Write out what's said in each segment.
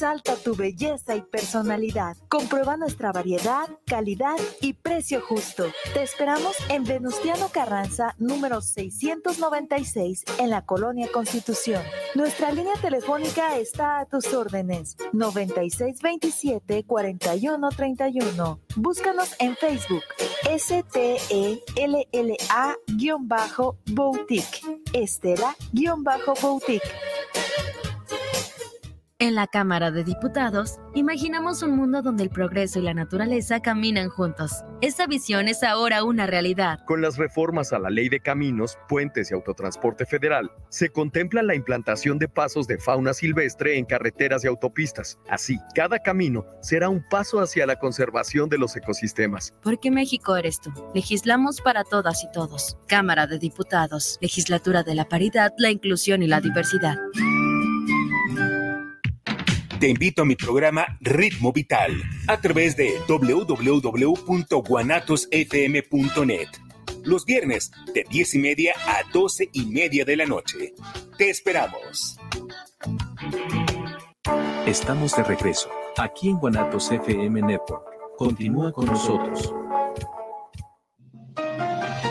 Resalta tu belleza y personalidad. Comprueba nuestra variedad, calidad y precio justo. Te esperamos en Venustiano Carranza, número 696, en la Colonia Constitución. Nuestra línea telefónica está a tus órdenes. 9627-4131. Búscanos en Facebook. S-T-E-L-L-A-Boutique. Estela-Boutique. En la Cámara de Diputados, imaginamos un mundo donde el progreso y la naturaleza caminan juntos. Esta visión es ahora una realidad. Con las reformas a la Ley de Caminos, Puentes y Autotransporte Federal, se contempla la implantación de pasos de fauna silvestre en carreteras y autopistas. Así, cada camino será un paso hacia la conservación de los ecosistemas. Porque México eres tú. Legislamos para todas y todos. Cámara de Diputados, Legislatura de la Paridad, la Inclusión y la Diversidad. Te invito a mi programa Ritmo Vital a través de www.guanatosfm.net. Los viernes de 10 y media a 12 y media de la noche. Te esperamos. Estamos de regreso, aquí en Guanatos FM Network. Continúa con nosotros.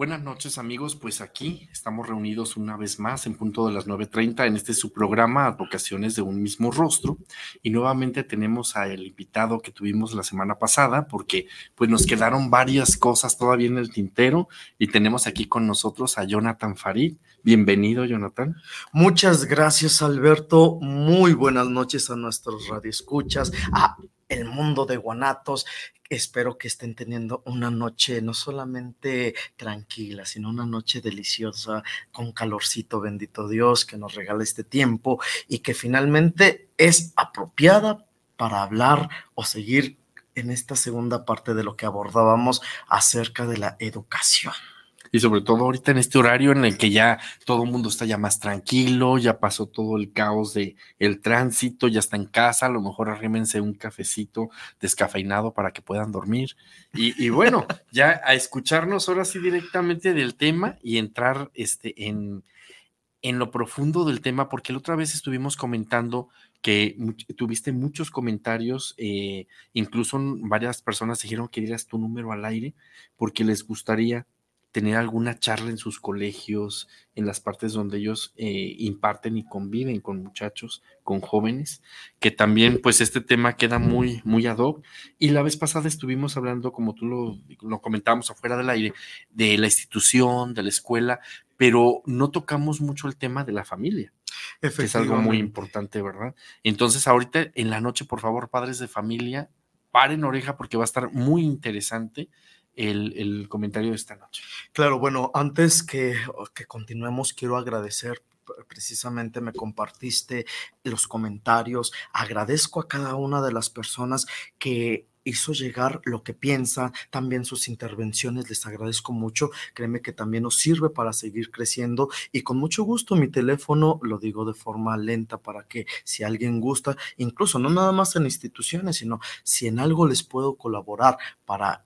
Buenas noches amigos, pues aquí estamos reunidos una vez más en punto de las 9.30 en este su programa Advocaciones de un mismo rostro y nuevamente tenemos al invitado que tuvimos la semana pasada porque pues nos quedaron varias cosas todavía en el tintero y tenemos aquí con nosotros a Jonathan Farid. Bienvenido Jonathan. Muchas gracias Alberto, muy buenas noches a nuestros radioescuchas, el mundo de Guanatos. Espero que estén teniendo una noche no solamente tranquila, sino una noche deliciosa, con calorcito, bendito Dios, que nos regala este tiempo y que finalmente es apropiada para hablar o seguir en esta segunda parte de lo que abordábamos acerca de la educación y sobre todo ahorita en este horario en el que ya todo el mundo está ya más tranquilo, ya pasó todo el caos de el tránsito, ya está en casa, a lo mejor arrímense un cafecito descafeinado para que puedan dormir. Y, bueno, ya a escucharnos ahora sí directamente del tema y entrar este, en, en lo profundo del tema, porque la otra vez estuvimos comentando que tuviste muchos comentarios, eh, incluso varias personas dijeron que dieras tu número al aire porque les gustaría tener alguna charla en sus colegios, en las partes donde ellos eh, imparten y conviven con muchachos, con jóvenes, que también pues este tema queda muy, muy ad hoc. Y la vez pasada estuvimos hablando, como tú lo, lo comentábamos afuera del aire, de la institución, de la escuela, pero no tocamos mucho el tema de la familia. Que es algo muy importante, ¿verdad? Entonces, ahorita en la noche, por favor, padres de familia, paren oreja porque va a estar muy interesante el, comentario de esta noche. Claro, bueno, antes que, que continuemos, quiero agradecer precisamente me compartiste los comentarios. Agradezco a cada una de las personas que hizo llegar lo que piensa, también sus intervenciones, les agradezco mucho, créeme que también nos sirve para seguir creciendo y con mucho gusto mi teléfono lo digo de forma lenta para que si alguien gusta, incluso no nada más en instituciones, sino si en algo les puedo colaborar para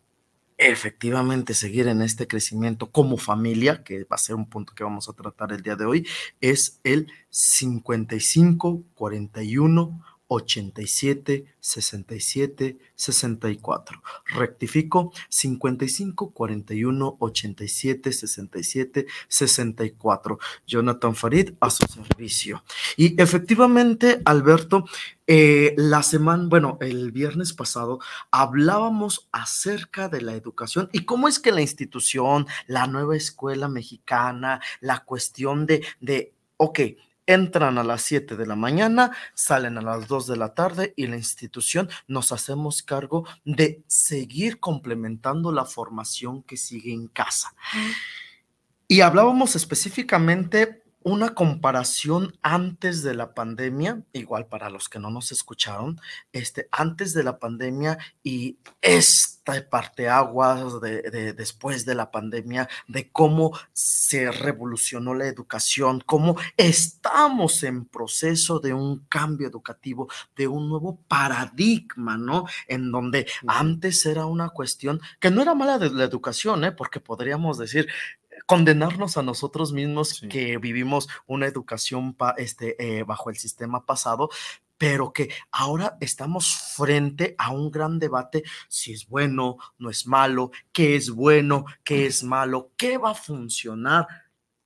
efectivamente seguir en este crecimiento como familia, que va a ser un punto que vamos a tratar el día de hoy, es el 55 41 87 67 64. Rectifico 55 41 87 67 64. Jonathan Farid a su servicio. Y efectivamente, Alberto, eh, la semana, bueno, el viernes pasado hablábamos acerca de la educación y cómo es que la institución, la nueva escuela mexicana, la cuestión de, de ok, entran a las 7 de la mañana, salen a las 2 de la tarde y la institución nos hacemos cargo de seguir complementando la formación que sigue en casa. Y hablábamos específicamente una comparación antes de la pandemia, igual para los que no nos escucharon, este, antes de la pandemia y esta parteaguas de, de después de la pandemia, de cómo se revolucionó la educación, cómo estamos en proceso de un cambio educativo, de un nuevo paradigma, ¿no? En donde antes era una cuestión que no era mala de la educación, ¿eh? Porque podríamos decir, condenarnos a nosotros mismos que vivimos una educación este, eh, bajo el sistema pasado, pero que ahora estamos frente a un gran debate si es bueno, no es malo, qué es bueno, qué es malo, qué va a funcionar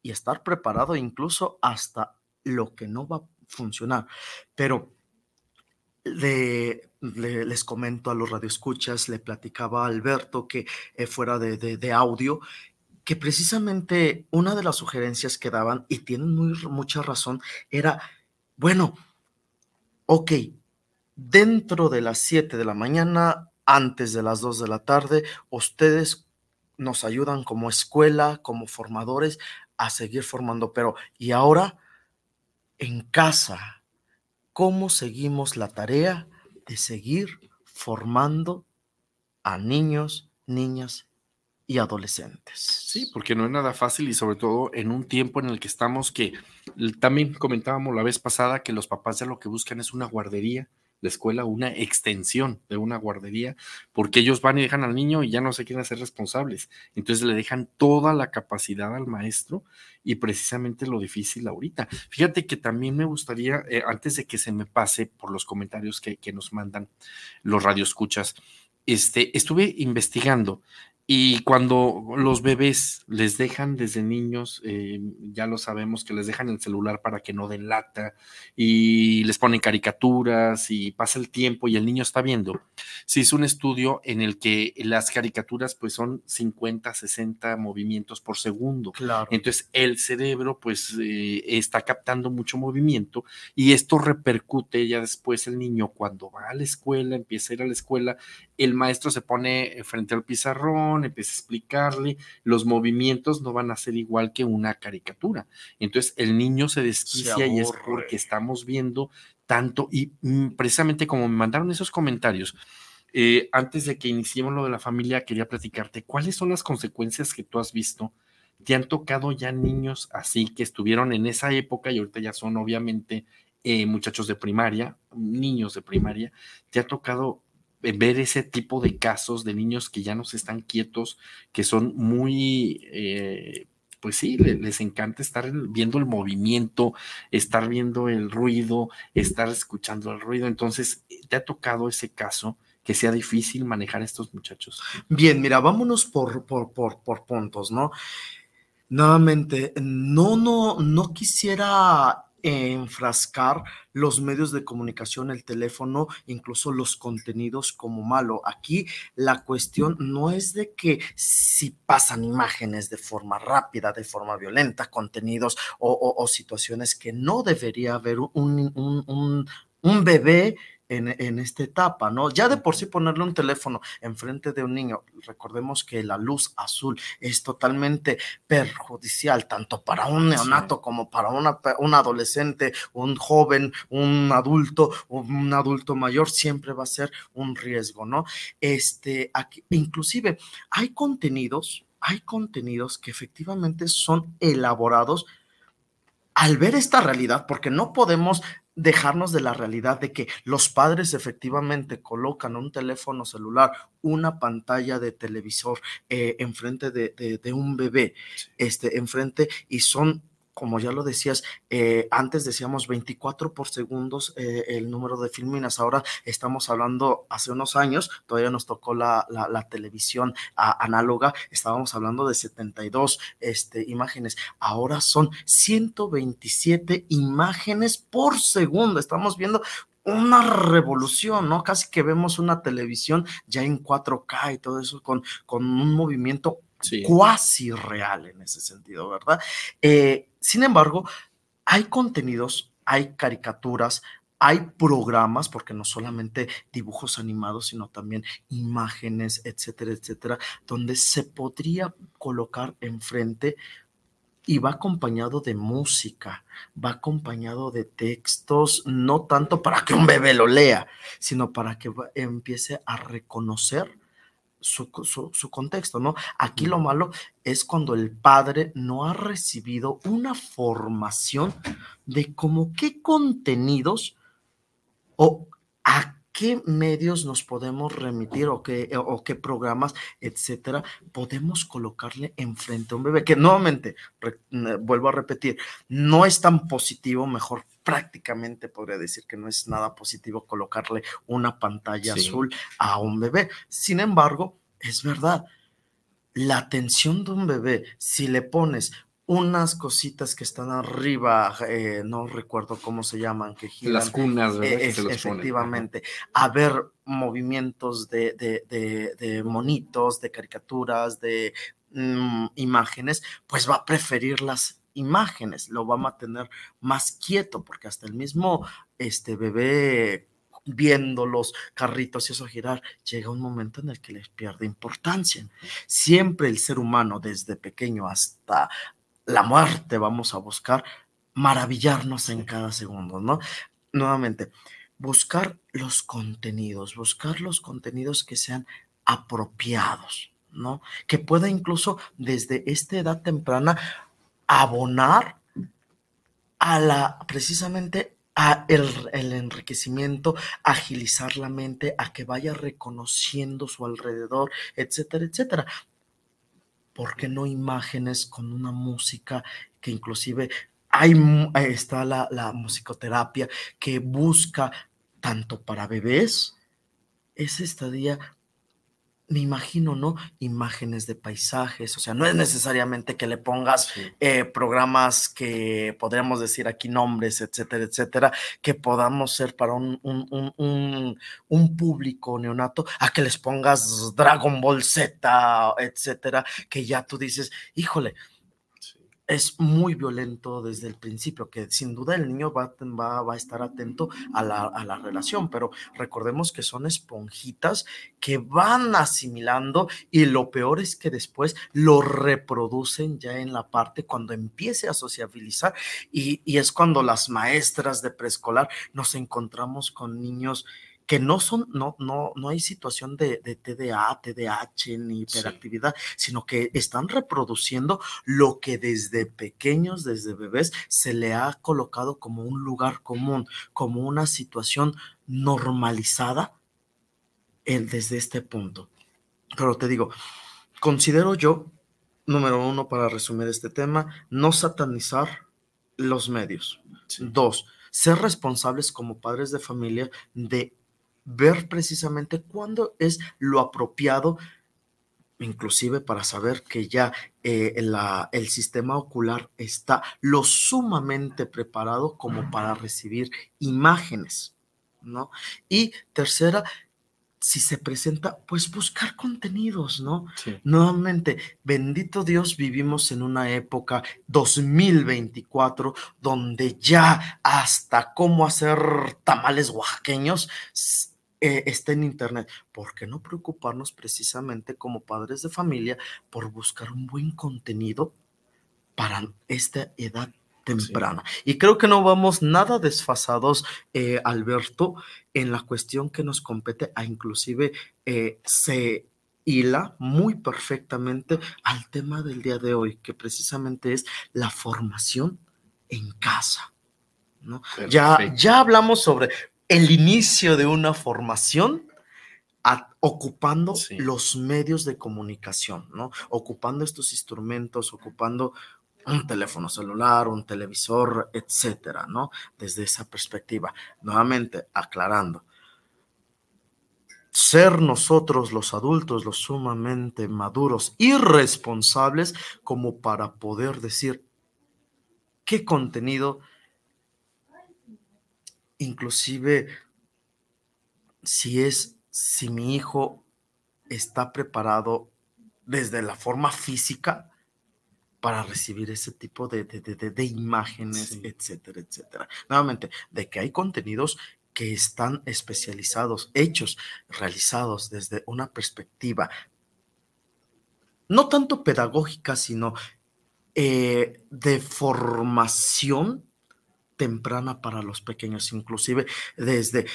y estar preparado incluso hasta lo que no va a funcionar. Pero les comento a los radioescuchas, le platicaba a Alberto que eh, fuera de, de, audio, que precisamente una de las sugerencias que daban, y tienen muy, mucha razón, era, bueno, ok, dentro de las 7 de la mañana, antes de las 2 de la tarde, ustedes nos ayudan como escuela, como formadores, a seguir formando, pero ¿y ahora en casa? ¿Cómo seguimos la tarea de seguir formando a niños, niñas y adolescentes. Sí, porque no es nada fácil y sobre todo en un tiempo en el que estamos que también comentábamos la vez pasada que los papás ya lo que buscan es una guardería, la escuela, una extensión de una guardería, porque ellos van y dejan al niño y ya no se quieren hacer responsables. Entonces le dejan toda la capacidad al maestro y precisamente lo difícil ahorita. Fíjate que también me gustaría, eh, antes de que se me pase por los comentarios que, que nos mandan los radioescuchas, este, estuve investigando y cuando los bebés les dejan desde niños, eh, ya lo sabemos que les dejan el celular para que no den lata y les ponen caricaturas y pasa el tiempo y el niño está viendo. Se hizo un estudio en el que las caricaturas pues son 50, 60 movimientos por segundo. Claro. Entonces el cerebro pues eh, está captando mucho movimiento y esto repercute ya después el niño cuando va a la escuela, empieza a ir a la escuela, el maestro se pone frente al pizarrón, empieza a explicarle, los movimientos no van a ser igual que una caricatura. Entonces el niño se desquicia y es porque estamos viendo tanto y mm, precisamente como me mandaron esos comentarios, eh, antes de que iniciemos lo de la familia, quería platicarte cuáles son las consecuencias que tú has visto. ¿Te han tocado ya niños así que estuvieron en esa época y ahorita ya son obviamente eh, muchachos de primaria, niños de primaria? ¿Te ha tocado ver ese tipo de casos de niños que ya no se están quietos, que son muy, eh, pues sí, les, encanta estar viendo el movimiento, estar viendo el ruido, estar escuchando el ruido. Entonces, ¿te ha tocado ese caso? que sea difícil manejar a estos muchachos. Bien, mira, vámonos por, por, por, por puntos, ¿no? Nuevamente, no, no, no quisiera enfrascar los medios de comunicación, el teléfono, incluso los contenidos como malo. Aquí la cuestión no es de que si pasan imágenes de forma rápida, de forma violenta, contenidos o, situaciones que no debería haber un, un, un bebé en, esta etapa, ¿no? Ya de por sí ponerle un teléfono enfrente de un niño, recordemos que la luz azul es totalmente perjudicial, tanto para un neonato como para una, un adolescente, un joven, un adulto, un adulto mayor, siempre va a ser un riesgo, ¿no? Este, aquí, inclusive hay contenidos, hay contenidos que efectivamente son elaborados al ver esta realidad, porque no podemos dejarnos de la realidad de que los padres efectivamente colocan un teléfono celular, una pantalla de televisor eh, enfrente de, de, un bebé, este, enfrente, y son como ya lo decías, eh, antes decíamos 24 por segundos eh, el número de filminas, ahora estamos hablando hace unos años, todavía nos tocó la, televisión análoga, estábamos hablando de 72 este, imágenes, ahora son 127 imágenes por segundo, estamos viendo una revolución, ¿no? Casi que vemos una televisión ya en 4K y todo eso con, con un movimiento cuasi real en ese sentido, ¿verdad? Eh, sin embargo, hay contenidos, hay caricaturas, hay programas, porque no solamente dibujos animados, sino también imágenes, etcétera, etcétera, donde se podría colocar enfrente y va acompañado de música, va acompañado de textos, no tanto para que un bebé lo lea, sino para que empiece a reconocer su, su, contexto, ¿no? Aquí lo malo es cuando el padre no ha recibido una formación de cómo qué contenidos o a qué medios nos podemos remitir o qué, o qué programas, etcétera, podemos colocarle enfrente a un bebé. Que nuevamente, vuelvo a repetir, no es tan positivo, mejor prácticamente podría decir que no es nada positivo colocarle una pantalla azul a un bebé. Sin embargo, es verdad, la atención de un bebé, si le pones unas cositas que están arriba, eh, no recuerdo cómo se llaman, que giran. Las cunas, ¿verdad? Eh, efectivamente, a ver movimientos de, de, monitos, de caricaturas, de mm, imágenes, pues va a preferir las imágenes, lo va a mantener más quieto, porque hasta el mismo este bebé viendo los carritos y eso girar, llega un momento en el que les pierde importancia. Siempre el ser humano, desde pequeño hasta la muerte vamos a buscar maravillarnos en cada segundo, ¿no? Nuevamente, buscar los contenidos, buscar los contenidos que sean apropiados, ¿no? Que pueda incluso desde esta edad temprana abonar a la, precisamente a el, el, enriquecimiento, agilizar la mente, a que vaya reconociendo su alrededor, etcétera, etcétera. ¿Por qué no imágenes con una música que inclusive hay, está la, la musicoterapia que busca tanto para bebés, esa estadía me imagino, ¿no? Imágenes de paisajes, o sea, no es necesariamente que le pongas eh, programas que podríamos decir aquí nombres, etcétera, etcétera, que podamos ser para un, un, público neonato, a que les pongas Dragon Ball Z, etcétera, que ya tú dices, híjole, es muy violento desde el principio, que sin duda el niño va, va, a estar atento a la, a la, relación, pero recordemos que son esponjitas que van asimilando y lo peor es que después lo reproducen ya en la parte cuando empiece a sociabilizar y, y es cuando las maestras de preescolar nos encontramos con niños que no son, no, no, no hay situación de, de TDA, TDAH ni hiperactividad, sino que están reproduciendo lo que desde pequeños, desde bebés, se le ha colocado como un lugar común, como una situación normalizada desde este punto. Pero te digo, considero yo, número uno, para resumir este tema, no satanizar los medios. Dos, ser responsables como padres de familia de ver precisamente cuándo es lo apropiado, inclusive para saber que ya eh, el sistema ocular está lo sumamente preparado como para recibir imágenes, ¿no? Y tercera, si se presenta, pues buscar contenidos, ¿no? Nuevamente, bendito Dios, vivimos en una época 2024 donde ya hasta cómo hacer tamales oaxaqueños eh, está en Internet. ¿Por qué no preocuparnos precisamente como padres de familia por buscar un buen contenido para esta edad temprana? Y creo que no vamos nada desfasados, eh, Alberto, en la cuestión que nos compete a inclusive eh, se hila muy perfectamente al tema del día de hoy, que precisamente es la formación en casa. ¿no? Ya, ya hablamos sobre el inicio de una formación ocupando los medios de comunicación, ¿no? Ocupando estos instrumentos, ocupando un teléfono celular, un televisor, etcétera, ¿no? Desde esa perspectiva. Nuevamente, aclarando. Ser nosotros los adultos los sumamente maduros y responsables como para poder decir qué contenido inclusive si es, si mi hijo está preparado desde la forma física, para recibir ese tipo de, de, imágenes, etcétera, etcétera. Nuevamente, de que hay contenidos que están especializados, hechos, realizados desde una perspectiva no tanto pedagógica, sino eh, de formación temprana para los pequeños, inclusive desde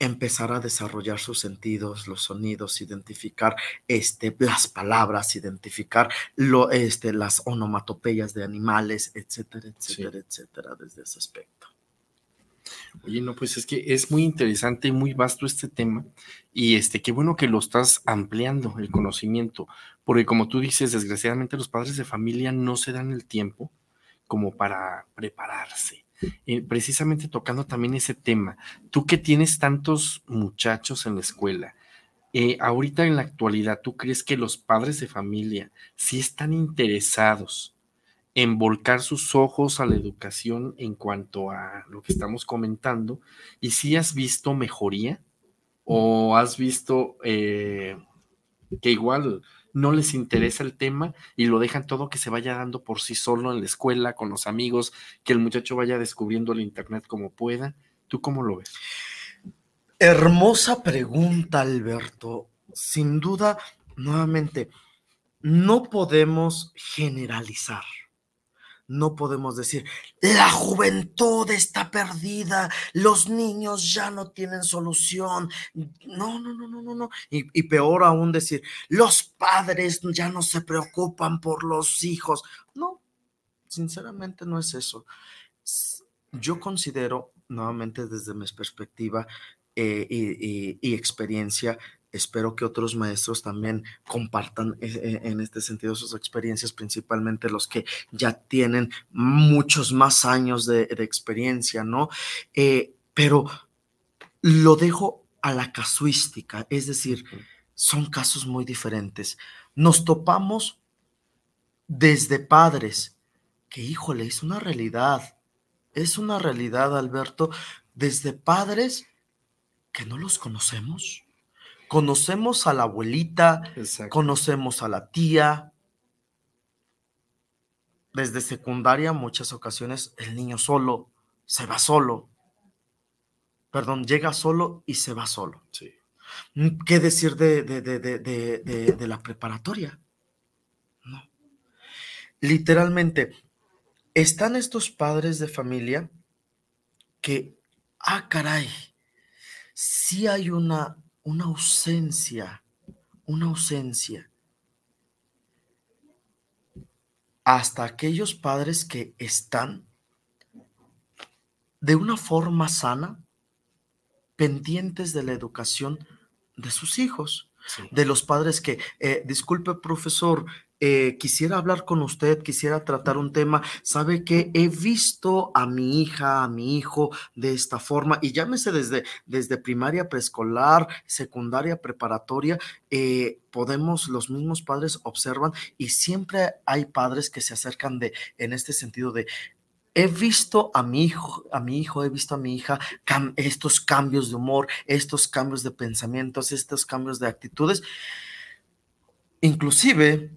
empezar a desarrollar sus sentidos, los sonidos, identificar este, las palabras, identificar lo, este, las onomatopeyas de animales, etcétera, etcétera, etcétera, desde ese aspecto. Oye, no, pues es que es muy interesante y muy vasto este tema y este, qué bueno que lo estás ampliando, el conocimiento, porque como tú dices, desgraciadamente los padres de familia no se dan el tiempo como para prepararse. Precisamente tocando también ese tema, tú que tienes tantos muchachos en la escuela, eh, ahorita en la actualidad, ¿tú crees que los padres de familia sí están interesados en volcar sus ojos a la educación en cuanto a lo que estamos comentando? ¿Y si has visto mejoría? ¿O has visto eh, que igual no les interesa el tema y lo dejan todo que se vaya dando por sí solo en la escuela, con los amigos, que el muchacho vaya descubriendo el Internet como pueda. ¿Tú cómo lo ves? Hermosa pregunta, Alberto. Sin duda, nuevamente, no podemos generalizar no podemos decir, la juventud está perdida, los niños ya no tienen solución. No, no, no, no, no, no. Y, peor aún decir, los padres ya no se preocupan por los hijos. No, sinceramente no es eso. Yo considero, nuevamente desde mi perspectiva eh, y experiencia, Espero que otros maestros también compartan e, e, en este sentido sus experiencias, principalmente los que ya tienen muchos más años de, experiencia, ¿no? Eh, pero lo dejo a la casuística, es decir, son casos muy diferentes. Nos topamos desde padres, que híjole, es una realidad, es una realidad, Alberto, desde padres que no los conocemos Conocemos a la abuelita, conocemos a la tía. Desde secundaria, muchas ocasiones, el niño solo se va solo. Perdón, llega solo y se va solo. Mm, ¿Qué decir de, de, de la preparatoria? No. Literalmente, están estos padres de familia que, ah, caray, sí hay una una ausencia, una ausencia. Hasta aquellos padres que están de una forma sana, pendientes de la educación de sus hijos, de los padres que, eh, disculpe profesor, eh, quisiera hablar con usted, quisiera tratar un tema. Sabe que he visto a mi hija, a mi hijo de esta forma, y llámese desde, desde primaria, preescolar, secundaria, preparatoria, eh, podemos, los mismos padres observan y siempre hay padres que se acercan de, en este sentido de, he visto a mi hijo, a mi hijo, he visto a mi hija estos cambios de humor, estos cambios de pensamientos, estos cambios de actitudes. Inclusive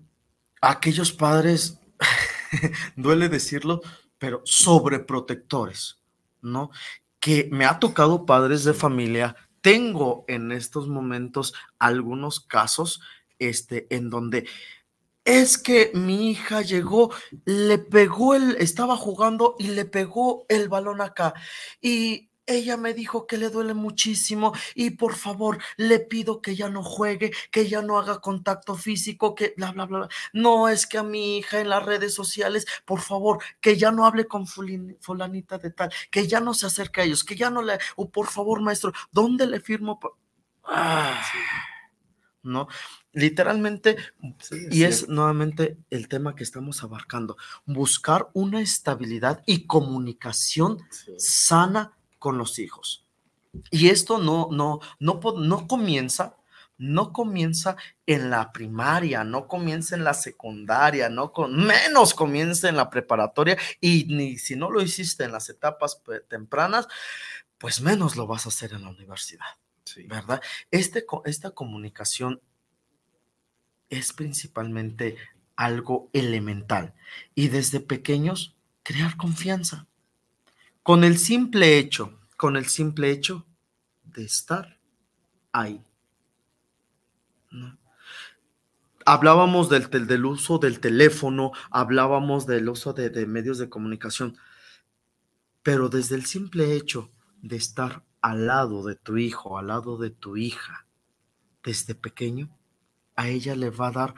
aquellos padres, duele decirlo, pero sobreprotectores, ¿no? Que me ha tocado padres de familia. Tengo en estos momentos algunos casos este, en donde es que mi hija llegó, le pegó el, estaba jugando y le pegó el balón acá. Y ella me dijo que le duele muchísimo y por favor le pido que ya no juegue, que ya no haga contacto físico, que bla, bla, bla. No es que a mi hija en las redes sociales, por favor, que ya no hable con fulanita de tal, que ya no se acerque a ellos, que ya no le, o por favor, maestro, ¿dónde le firmo? Ah, ¿no? Literalmente, y es nuevamente el tema que estamos abarcando, buscar una estabilidad y comunicación sana con los hijos. Y esto no, no, no, no comienza, no comienza en la primaria, no comienza en la secundaria, no con, menos comienza en la preparatoria y ni si no lo hiciste en las etapas tempranas, pues menos lo vas a hacer en la universidad, ¿verdad? Este, esta comunicación es principalmente algo elemental. Y desde pequeños, crear confianza. Con el simple hecho, con el simple hecho de estar ahí. Hablábamos del, uso del teléfono, hablábamos del uso de medios de comunicación, pero desde el simple hecho de estar al lado de tu hijo, al lado de tu hija, desde pequeño, a ella le va a dar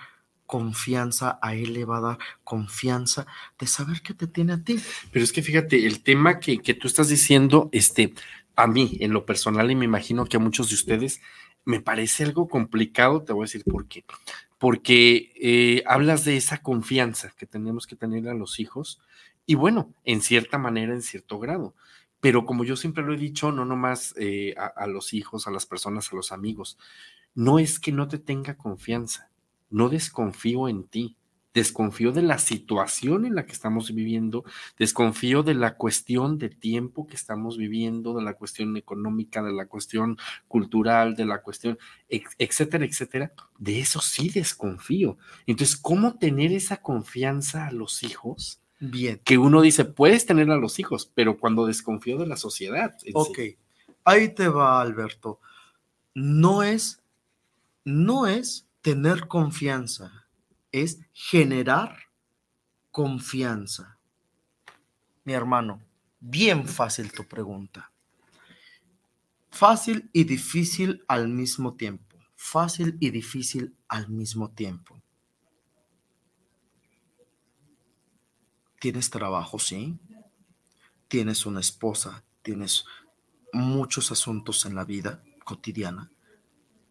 confianza, a él le va a dar confianza de saber que te tiene a ti. Pero es que fíjate, el tema que, que tú estás diciendo, este, a mí, en lo personal, y me imagino que a muchos de ustedes, me parece algo complicado, te voy a decir por qué. Porque eh, hablas de esa confianza que tenemos que tener a los hijos, y bueno, en cierta manera, en cierto grado. Pero como yo siempre lo he dicho, no nomás eh, a, a los hijos, a las personas, a los amigos, no es que no te tenga confianza, no desconfío en ti, desconfío de la situación en la que estamos viviendo, desconfío de la cuestión de tiempo que estamos viviendo, de la cuestión económica, de la cuestión cultural, de la cuestión, etcétera, etcétera. De eso sí desconfío. Entonces, ¿cómo tener esa confianza a los hijos? Bien. Que uno dice, puedes tener a los hijos, pero cuando desconfío de la sociedad. Ok, sí. ahí te va, Alberto. No es, no es tener confianza, es generar confianza. Mi hermano, bien fácil tu pregunta. Fácil y difícil al mismo tiempo. Fácil y difícil al mismo tiempo. ¿Tienes trabajo? Sí. ¿Tienes una esposa? ¿Tienes muchos asuntos en la vida cotidiana?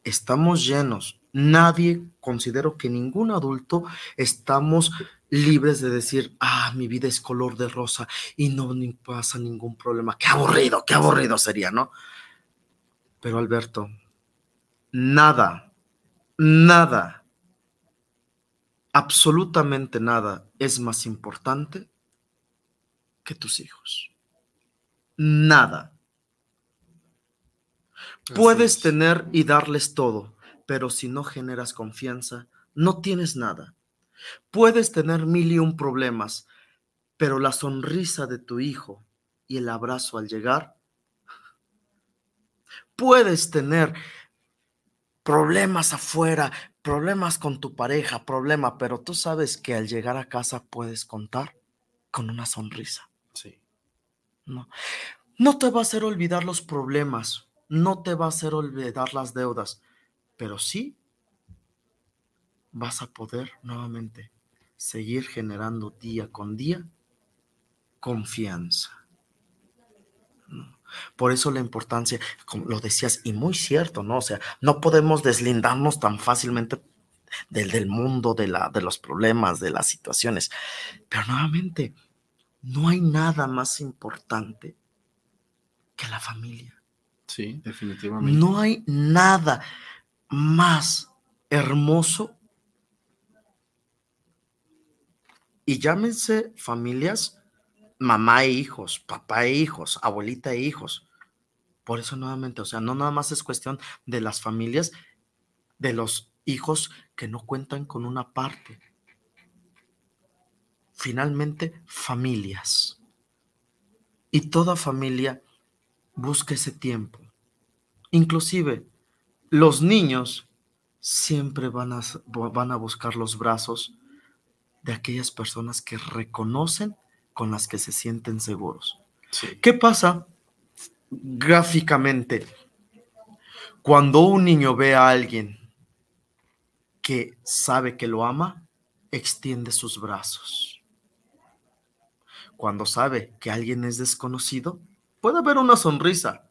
Estamos llenos Nadie, considero que ningún adulto estamos libres de decir, ah, mi vida es color de rosa y no ni pasa ningún problema. Qué aburrido, qué aburrido sería, ¿no? Pero Alberto, nada, nada, absolutamente nada es más importante que tus hijos. Nada. Puedes tener y darles todo, pero si no generas confianza, no tienes nada. Puedes tener mil y un problemas, pero la sonrisa de tu hijo y el abrazo al llegar, puedes tener problemas afuera, problemas con tu pareja, problema, pero tú sabes que al llegar a casa puedes contar con una sonrisa. Sí. No. No te va a hacer olvidar los problemas, no te va a hacer olvidar las deudas, pero sí vas a poder nuevamente seguir generando día con día confianza. Por eso la importancia, como lo decías, y muy cierto, ¿no? O sea, no podemos deslindarnos tan fácilmente del, del mundo, de, la, de los problemas, de las situaciones. Pero nuevamente, no hay nada más importante que la familia. Sí, definitivamente. No hay nada más hermoso. Y llámense familias, mamá e hijos, papá e hijos, abuelita e hijos. Por eso nuevamente, o sea, no nada más es cuestión de las familias, de los hijos que no cuentan con una parte. Finalmente, familias. Y toda familia busca ese tiempo. Inclusive, los niños siempre van a, van a buscar los brazos de aquellas personas que reconocen con las que se sienten seguros. ¿Qué pasa gráficamente cuando un niño ve a alguien que sabe que lo ama, extiende sus brazos? Cuando sabe que alguien es desconocido, puede haber una sonrisa,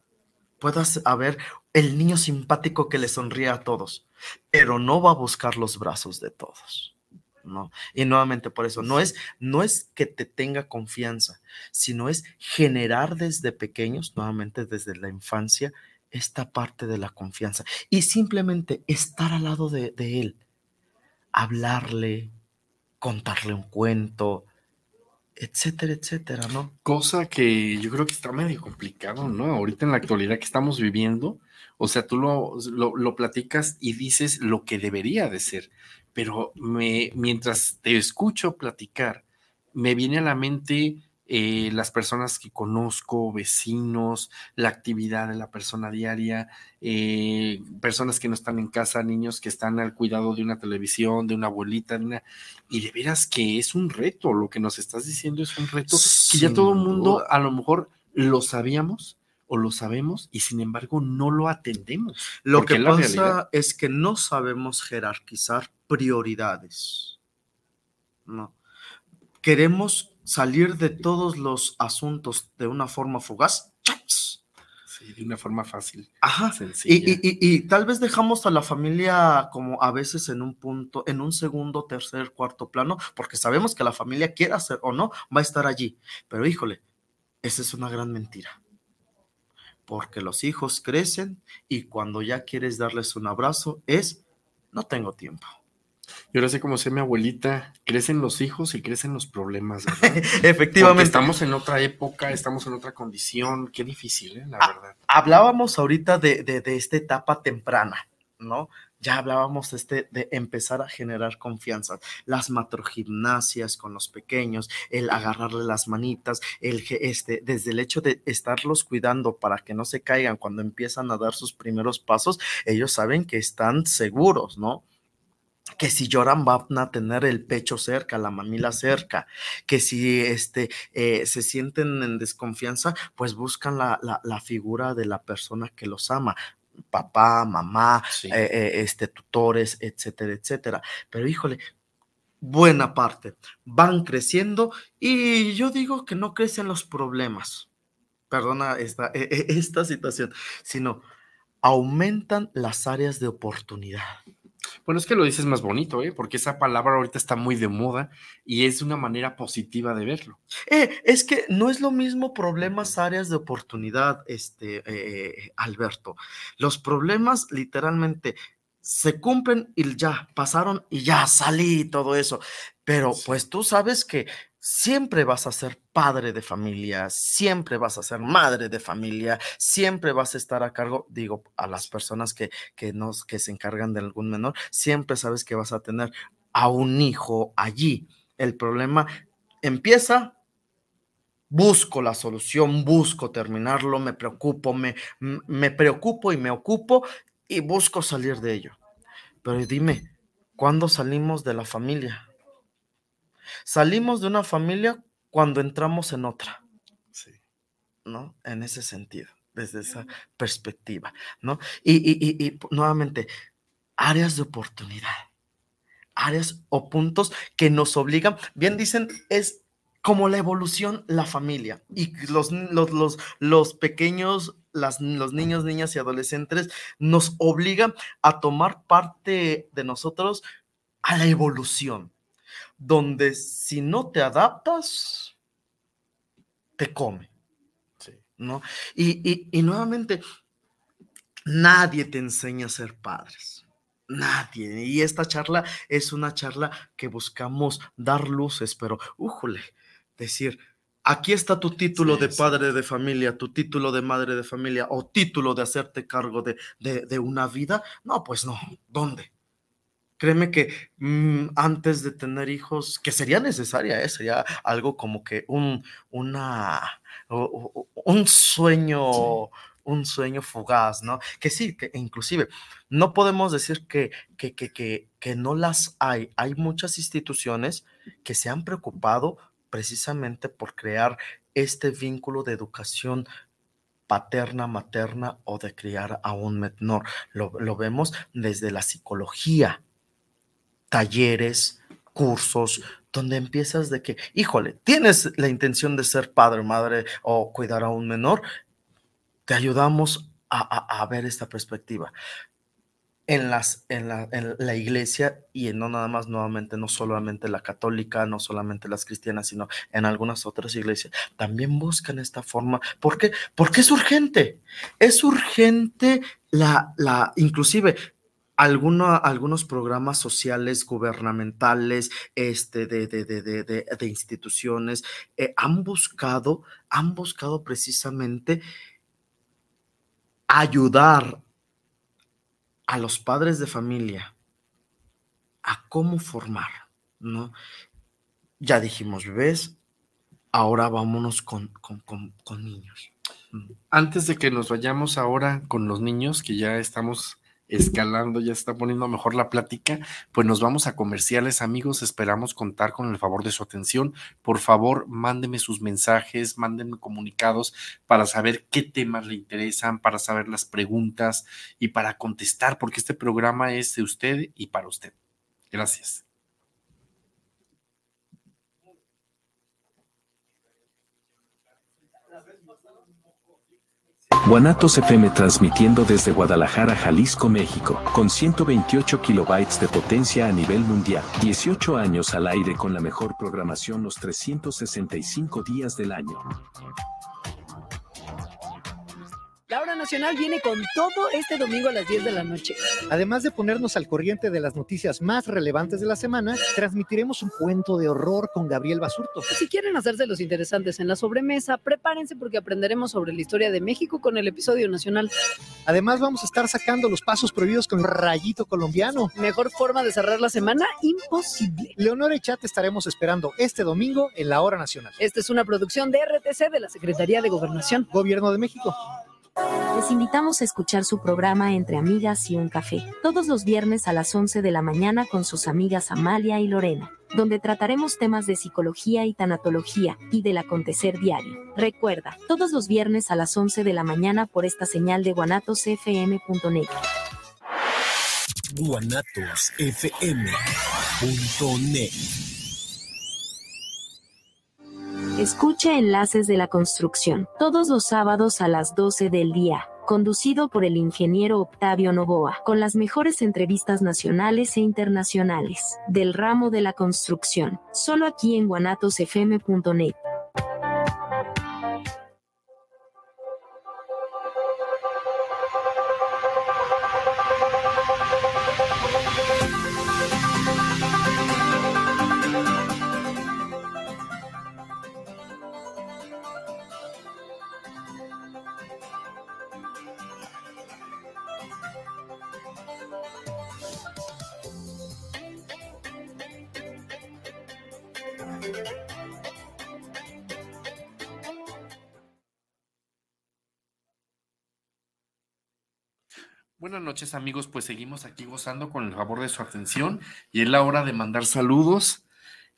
puede haber el niño simpático que le sonríe a todos, pero no va a buscar los brazos de todos. ¿no? Y nuevamente por eso, no es, no es que te tenga confianza, sino es generar desde pequeños, nuevamente desde la infancia, esta parte de la confianza y simplemente estar al lado de, de él, hablarle, contarle un cuento, etcétera, etcétera, ¿no? Cosa que yo creo que está medio complicado, ¿no? Ahorita en la actualidad que estamos viviendo, o sea, tú lo, lo, platicas y dices lo que debería de ser, pero me, mientras te escucho platicar, me viene a la mente eh, las personas que conozco, vecinos, la actividad de la persona diaria, eh, personas que no están en casa, niños que están al cuidado de una televisión, de una abuelita, de una, y de veras que es un reto, lo que nos estás diciendo es un reto que ya todo el mundo a lo mejor lo sabíamos o lo sabemos y sin embargo no lo atendemos. Lo que pasa es que no sabemos jerarquizar prioridades. No. Queremos salir de todos los asuntos de una forma fugaz. Sí, de una forma fácil. Ajá. Sencilla. Y, tal vez dejamos a la familia como a veces en un punto, en un segundo, tercer, cuarto plano, porque sabemos que la familia quiera hacer o no, va a estar allí. Pero híjole, esa es una gran mentira. Porque los hijos crecen y cuando ya quieres darles un abrazo es, no tengo tiempo. Yo ahora sé cómo sé mi abuelita, crecen los hijos y crecen los problemas. Efectivamente. estamos en otra época, estamos en otra condición, qué difícil, ¿eh? la ah, verdad. Hablábamos ahorita de, de, de, esta etapa temprana, ¿no? Ya hablábamos este, de empezar a generar confianza, las matrogimnasias con los pequeños, el agarrarle las manitas, el este, desde el hecho de estarlos cuidando para que no se caigan cuando empiezan a dar sus primeros pasos, ellos saben que están seguros, ¿no? Que si lloran van a tener el pecho cerca, la mamila cerca, que si este, eh, se sienten en desconfianza, pues buscan la, figura de la persona que los ama, papá, mamá, eh, eh, este, tutores, etcétera, etcétera. Pero híjole, buena parte, van creciendo y yo digo que no crecen los problemas, perdona esta, e, e, esta situación, sino aumentan las áreas de oportunidad. Bueno, es que lo dices más bonito, ¿eh? porque esa palabra ahorita está muy de moda y es una manera positiva de verlo. Eh, es que no es lo mismo problemas, áreas de oportunidad, este, eh, Alberto. Los problemas literalmente se cumplen y ya pasaron y ya salí y todo eso. Pero pues tú sabes que siempre vas a ser padre de familia, siempre vas a ser madre de familia, siempre vas a estar a cargo, digo, a las personas que, que, nos, que se encargan de algún menor, siempre sabes que vas a tener a un hijo allí. El problema empieza, busco la solución, busco terminarlo, me preocupo, me, me preocupo y me ocupo y busco salir de ello. Pero dime, ¿cuándo salimos de la familia? Salimos de una familia cuando entramos en otra. Sí. ¿No? En ese sentido, desde esa perspectiva, ¿no? Y, y, y, nuevamente, áreas de oportunidad, áreas o puntos que nos obligan, bien dicen, es como la evolución, la familia y los, los, los, los pequeños, las, los niños, niñas y adolescentes nos obligan a tomar parte de nosotros a la evolución donde si no te adaptas, te come. ¿no? Y, y, nuevamente, nadie te enseña a ser padres. Nadie. Y esta charla es una charla que buscamos dar luces, pero, újole, decir, aquí está tu título de padre de familia, tu título de madre de familia o título de hacerte cargo de, de una vida. No, pues no. ¿Dónde? Créeme que mm, antes de tener hijos, que sería necesaria, ¿eh? sería algo como que un, una, un sueño, un sueño fugaz, ¿no? Que sí, que inclusive no podemos decir que, que, que, que, que no las hay. Hay muchas instituciones que se han preocupado precisamente por crear este vínculo de educación paterna, materna o de criar a un menor. Lo, lo, vemos desde la psicología, talleres, cursos, donde empiezas de que, híjole, tienes la intención de ser padre, madre o cuidar a un menor, te ayudamos a, ver esta perspectiva. En, las, en, la, en la iglesia y en no nada más nuevamente, no solamente la católica, no solamente las cristianas, sino en algunas otras iglesias, también buscan esta forma. ¿Por qué? Porque es urgente. Es urgente la, la, inclusive algunos programas sociales, gubernamentales, este, de, de, de, de instituciones, eh, han buscado, han buscado precisamente ayudar a los padres de familia a cómo formar, ¿no? Ya dijimos bebés, ahora vámonos con, con, con niños. Antes de que nos vayamos ahora con los niños, que ya estamos escalando, ya está poniendo mejor la plática, pues nos vamos a comerciales, amigos. Esperamos contar con el favor de su atención. Por favor, mándeme sus mensajes, mándenme comunicados para saber qué temas le interesan, para saber las preguntas y para contestar, porque este programa es de usted y para usted. Gracias. Guanatos FM transmitiendo desde Guadalajara, Jalisco, México, con 128 kilobytes de potencia a nivel mundial, 18 años al aire con la mejor programación los 365 días del año. La hora nacional viene con todo este domingo a las 10 de la noche. Además de ponernos al corriente de las noticias más relevantes de la semana, transmitiremos un cuento de horror con Gabriel Basurto. Si quieren hacerse los interesantes en la sobremesa, prepárense porque aprenderemos sobre la historia de México con el episodio nacional. Además vamos a estar sacando los pasos prohibidos con Rayito Colombiano. Mejor forma de cerrar la semana, imposible. Leonora y Chat estaremos esperando este domingo en la hora nacional. Esta es una producción de RTC de la Secretaría de Gobernación. Gobierno de México. Les invitamos a escuchar su programa Entre Amigas y un Café, todos los viernes a las 11 de la mañana con sus amigas Amalia y Lorena, donde trataremos temas de psicología y tanatología y del acontecer diario. Recuerda, todos los viernes a las 11 de la mañana por esta señal de guanatosfm.net. Escucha Enlaces de la Construcción, todos los sábados a las 12 del día, conducido por el ingeniero Octavio Novoa, con las mejores entrevistas nacionales e internacionales del ramo de la construcción, solo aquí en guanatosfm.net. Buenas noches amigos, pues seguimos aquí gozando con el favor de su atención y es la hora de mandar saludos.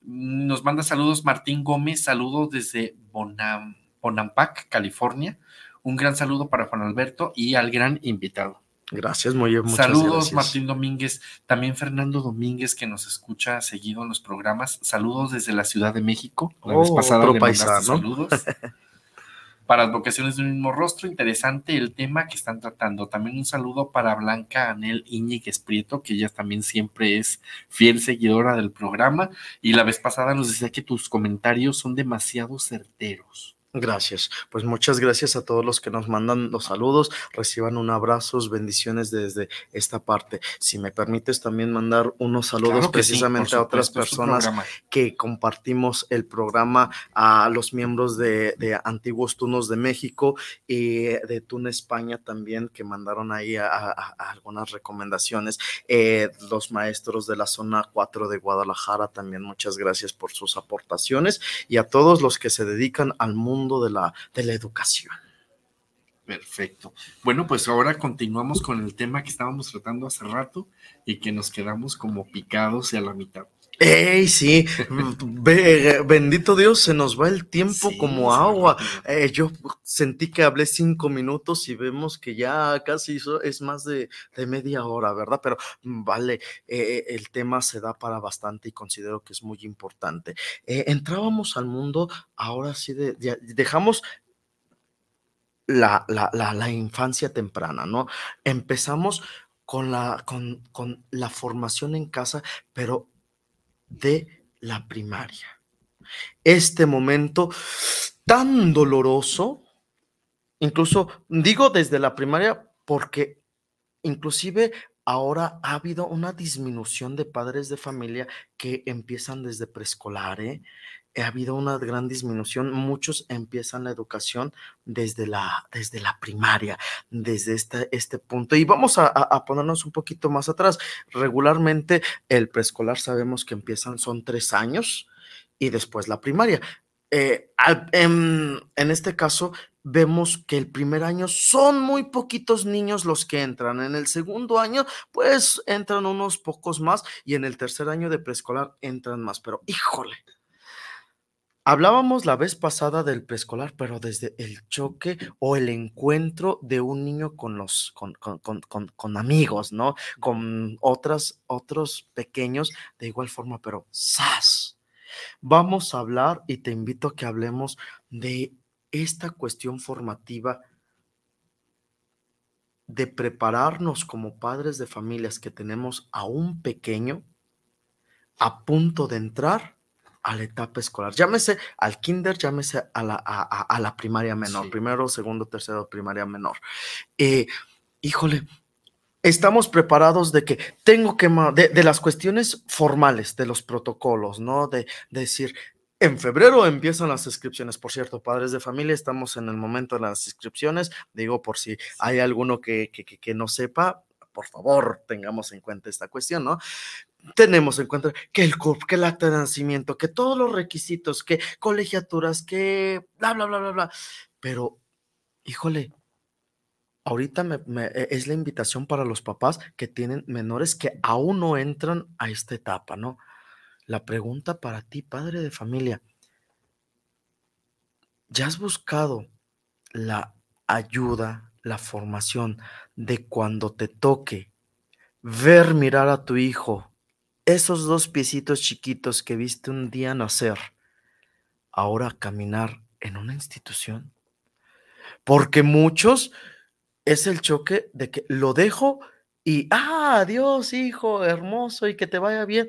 Nos manda saludos Martín Gómez, saludos desde Bonam, Bonampak, California. Un gran saludo para Juan Alberto y al gran invitado. Gracias, muy bien. Saludos, gracias. Martín Domínguez. También Fernando Domínguez, que nos escucha seguido en los programas. Saludos desde la Ciudad de México. La vez Oh, pasada le paisano. saludos. para vocaciones de un mismo rostro, interesante el tema que están tratando. También un saludo para Blanca Anel Íñiguez Prieto, que ella también siempre es fiel seguidora del programa. Y la vez pasada nos decía que tus comentarios son demasiado certeros. Gracias. Pues muchas gracias a todos los que nos mandan los saludos. Reciban un abrazo, bendiciones desde esta parte. Si me permites también mandar unos saludos Claro que sí, precisamente a otras personas que compartimos el programa, a los miembros de, de Antiguos Tunos de México y de Tuna España también, que mandaron ahí a, a- a algunas recomendaciones. Eh, los maestros de la zona 4 de Guadalajara también, muchas gracias por sus aportaciones y a todos los que se dedican al mundo de la, de la educación. Perfecto. Bueno, pues ahora continuamos con el tema que estábamos tratando hace rato y que nos quedamos como picados y a la mitad. ¡Ey, sí! Be- bendito Dios, se nos va el tiempo Sí, como agua. Eh, yo sentí que hablé cinco minutos y vemos que ya casi es más de, de media hora, ¿verdad? Pero mm, vale, eh, el tema se da para bastante y considero que es muy importante. Eh, entrábamos al mundo, ahora sí, de- de- dejamos la, la, la, la infancia temprana, ¿no? Empezamos con la, con, con la formación en casa, pero de la primaria. Este momento tan doloroso, incluso digo desde la primaria porque inclusive ahora ha habido una disminución de padres de familia que empiezan desde preescolar, ¿eh? Ha habido una gran disminución. Muchos empiezan la educación desde la, desde la primaria, desde este, este punto. Y vamos a, a, ponernos un poquito más atrás. Regularmente el preescolar sabemos que empiezan, son tres años y después la primaria. Eh, en, en, este caso, vemos que el primer año son muy poquitos niños los que entran. En el segundo año, pues entran unos pocos más y en el tercer año de preescolar entran más. Pero híjole, Hablábamos la vez pasada del preescolar, pero desde el choque o el encuentro de un niño con los con, con, amigos, ¿no? Con otros pequeños de igual forma, pero ¡zas! Vamos a hablar y te invito a que hablemos de esta cuestión formativa de prepararnos como padres de familias que tenemos a un pequeño a punto de entrar a la etapa escolar. Llámese al kinder, llámese a la, a, la primaria menor, primero, segundo, tercero, primaria menor. Eh, híjole, estamos preparados de que tengo que, de, de, las cuestiones formales, de los protocolos, ¿no? De, decir, en febrero empiezan las inscripciones. Por cierto, padres de familia, estamos en el momento de las inscripciones. Digo, por si hay alguno que, que, que no sepa, por favor, tengamos en cuenta esta cuestión, ¿no? Tenemos en cuenta que el CURP, que el acta de nacimiento, que todos los requisitos, que colegiaturas, que bla, bla, bla, bla, bla. Pero, híjole, ahorita e, es la invitación para los papás que tienen menores que aún no entran a esta etapa, ¿no? La pregunta para ti, padre de familia, ¿ya has buscado la ayuda, la formación de cuando te toque ver mirar a tu hijo esos dos piecitos chiquitos que viste un día nacer, ahora caminar en una institución? Porque muchos es el choque de que lo dejo y, ah, adiós, hijo, hermoso, y que te vaya bien.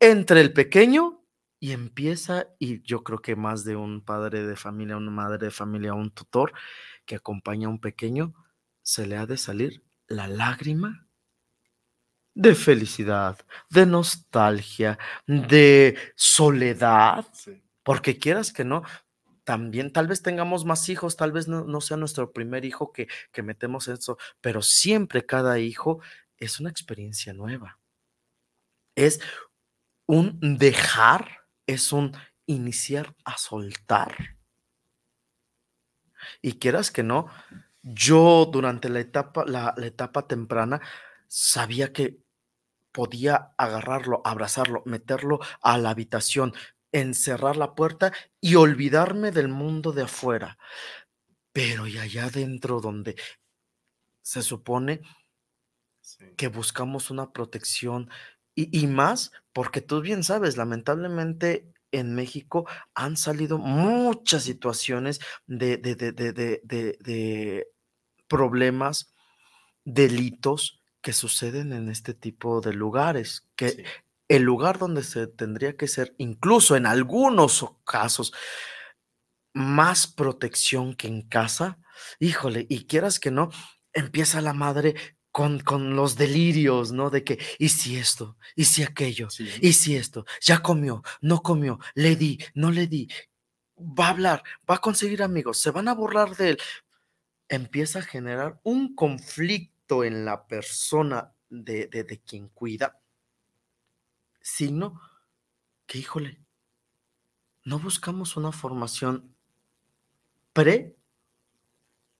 Entre el pequeño y empieza, y yo creo que más de un padre de familia, una madre de familia, un tutor que acompaña a un pequeño, se le ha de salir la lágrima de felicidad, de nostalgia, de soledad, porque quieras que no, también tal vez tengamos más hijos, tal vez no, sea nuestro primer hijo que, que metemos eso, pero siempre cada hijo es una experiencia nueva. Es un dejar, es un iniciar a soltar. Y quieras que no, yo durante la etapa, la etapa temprana, sabía que podía agarrarlo, abrazarlo, meterlo a la habitación, encerrar la puerta y olvidarme del mundo de afuera. Pero y allá adentro donde se supone que buscamos una protección y, más porque tú bien sabes, lamentablemente en México han salido muchas situaciones de, de, de, de problemas, delitos, que suceden en este tipo de lugares, que el lugar donde se tendría que ser, incluso en algunos casos, más protección que en casa, híjole, y quieras que no, empieza la madre con, con, los delirios, ¿no? De que, ¿y si esto? ¿Y si aquello? ¿Y si esto? ¿Ya comió? ¿No comió? ¿Le di? ¿No le di? Va a hablar, va a conseguir amigos, se van a burlar de él. Empieza a generar un conflicto en la persona de, de, quien cuida, sino que, híjole, no buscamos una formación pre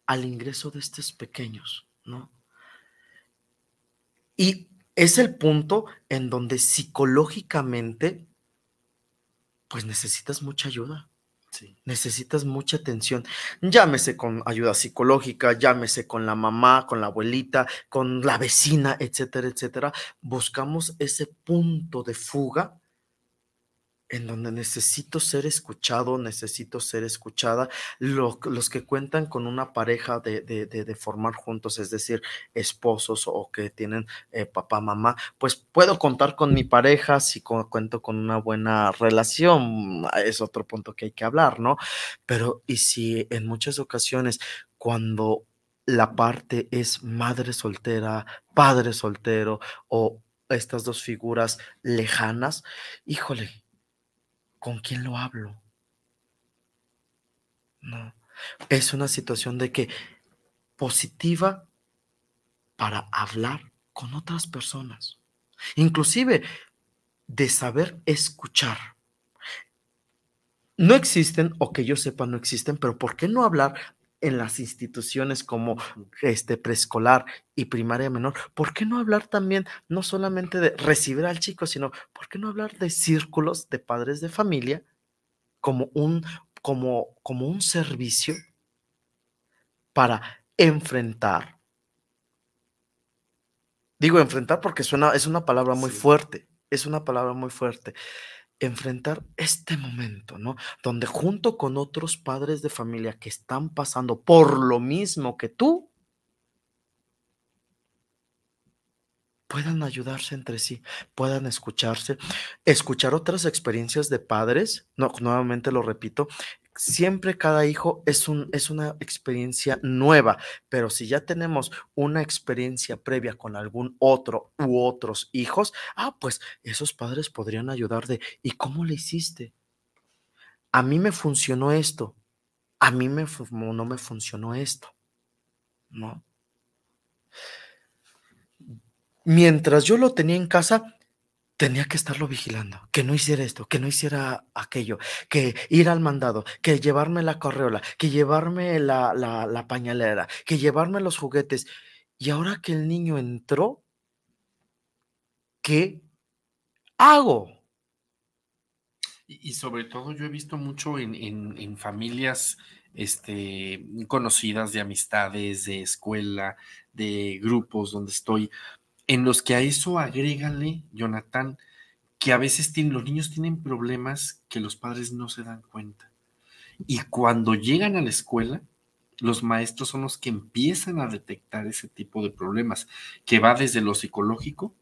al ingreso de estos pequeños, ¿no? Y es el punto en donde psicológicamente, pues necesitas mucha ayuda. Necesitas mucha atención. Llámese con ayuda psicológica, llámese con la mamá, con la abuelita, con la vecina, etcétera, etcétera. Buscamos ese punto de fuga en donde necesito ser escuchado, necesito ser escuchada. los que cuentan con una pareja de, de, formar juntos, es decir, esposos o que tienen eh, papá, mamá, pues puedo contar con mi pareja si cuento con una buena relación. Es otro punto que hay que hablar, ¿no? Pero, y si en muchas ocasiones, cuando la parte es madre soltera, padre soltero o estas dos figuras lejanas, híjole, ¿con quién lo hablo? No, es una situación de que positiva para hablar con otras personas, inclusive de saber escuchar. No existen, o que yo sepa, no existen, pero ¿por qué no hablar en las instituciones como este preescolar y primaria menor, ¿por qué no hablar también no solamente de recibir al chico, sino por qué no hablar de círculos de padres de familia como un como como un servicio para enfrentar Digo enfrentar porque suena es una palabra muy fuerte, es una palabra muy fuerte enfrentar este momento, ¿no? Donde junto con otros padres de familia que están pasando por lo mismo que tú, puedan ayudarse entre sí, puedan escucharse, escuchar otras experiencias de padres, no, nuevamente lo repito, siempre cada hijo es, un, es una experiencia nueva, pero si ya tenemos una experiencia previa con algún otro u otros hijos, ah, pues esos padres podrían ayudar de, ¿y cómo le hiciste? A mí me funcionó esto, a mí me, no me funcionó esto, ¿no? Mientras yo lo tenía en casa, tenía que estarlo vigilando, que no hiciera esto, que no hiciera aquello, que ir al mandado, que llevarme la correola, que llevarme la, la, pañalera, que llevarme los juguetes. Y ahora que el niño entró, ¿qué hago? Y, sobre todo yo he visto mucho en, en, familias este, conocidas de amistades, de escuela, de grupos donde estoy, en los que a eso agrégale, Jonathan, que a veces tienen, los niños tienen problemas que los padres no se dan cuenta. Y cuando llegan a la escuela, los maestros son los que empiezan a detectar ese tipo de problemas, que va desde lo psicológico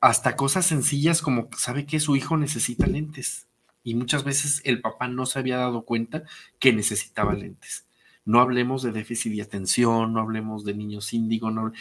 hasta cosas sencillas como sabe que su hijo necesita lentes. Y muchas veces el papá no se había dado cuenta que necesitaba lentes. No hablemos de déficit de atención, no hablemos de niños índigo, no,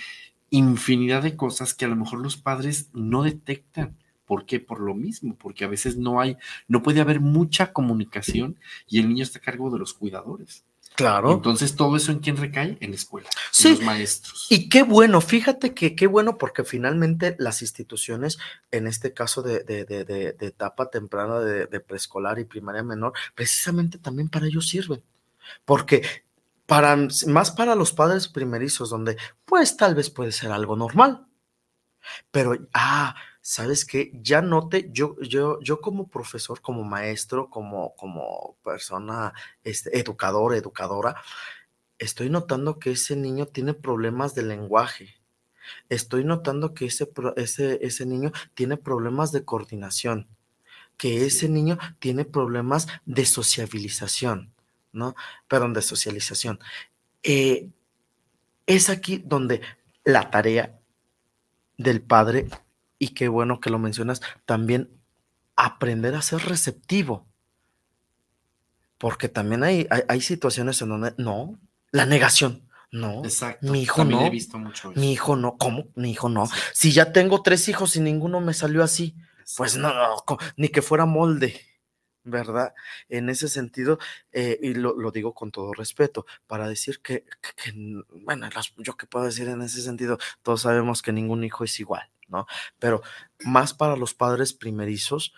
infinidad de cosas que a lo mejor los padres no detectan. ¿Por qué? Por lo mismo, porque a veces no hay, no puede haber mucha comunicación y el niño está a cargo de los cuidadores. Claro. Entonces, ¿todo eso en quién recae? En la escuela, sí. en los maestros. Y qué bueno, fíjate que qué bueno, porque finalmente las instituciones, en este caso de, de, de, de etapa temprana de, preescolar y primaria menor, precisamente también para ellos sirven. Porque para, más para los padres primerizos, donde pues tal vez puede ser algo normal. Pero, ah, ¿sabes qué? Ya note, yo, yo, yo como profesor, como maestro, como, como persona este, educador, educadora, estoy notando que ese niño tiene problemas de lenguaje. Estoy notando que ese, ese, ese niño tiene problemas de coordinación, que ese niño tiene problemas de sociabilización ¿no? Perdón, de socialización. Eh, es aquí donde la tarea del padre, y qué bueno que lo mencionas, también aprender a ser receptivo. Porque también hay, hay, situaciones en donde no, la negación. No, mi hijo no. Mi hijo no, ¿cómo? Mi hijo no. Si ya tengo tres hijos y ninguno me salió así, pues no, ni que fuera molde. ¿Verdad? En ese sentido, eh, y lo, digo con todo respeto, para decir que, bueno, yo que puedo decir en ese sentido, todos sabemos que ningún hijo es igual, ¿no? Pero más para los padres primerizos,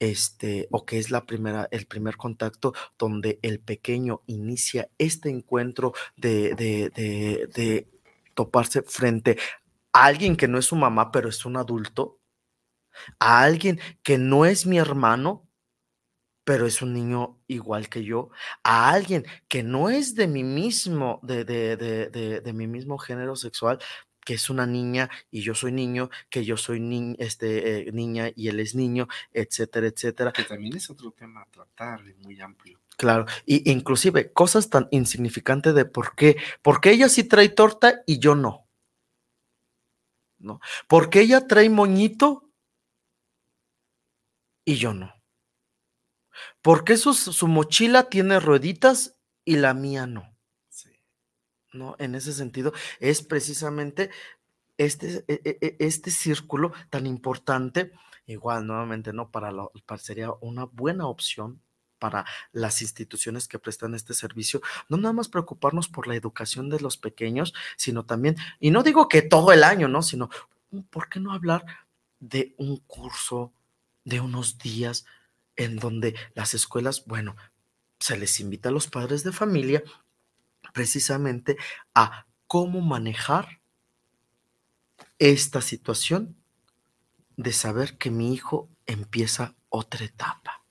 este, o que es la primera, el primer contacto donde el pequeño inicia este encuentro de, de, de, de toparse frente a alguien que no es su mamá, pero es un adulto, a alguien que no es mi hermano, pero es un niño igual que yo, a alguien que no es de mi mismo, de, de, de, de, mi mismo género sexual, que es una niña y yo soy niño, que yo soy ni, este, eh, niña y él es niño, etcétera, etcétera. Que también es otro tema a tratar, muy amplio. Claro, y inclusive cosas tan insignificantes de por qué, porque ella sí trae torta y yo no. ¿No? Porque ella trae moñito y yo no. ¿Por qué su, su mochila tiene rueditas y la mía no? Sí. ¿No? En ese sentido, es precisamente este, e, e, e, este círculo tan importante, igual nuevamente, ¿no? Para, lo, para sería una buena opción para las instituciones que prestan este servicio, no nada más preocuparnos por la educación de los pequeños, sino también, y no digo que todo el año, ¿no? Sino, ¿por qué no hablar de un curso, de unos días en donde las escuelas, bueno, se les invita a los padres de familia precisamente a cómo manejar esta situación de saber que mi hijo empieza otra etapa.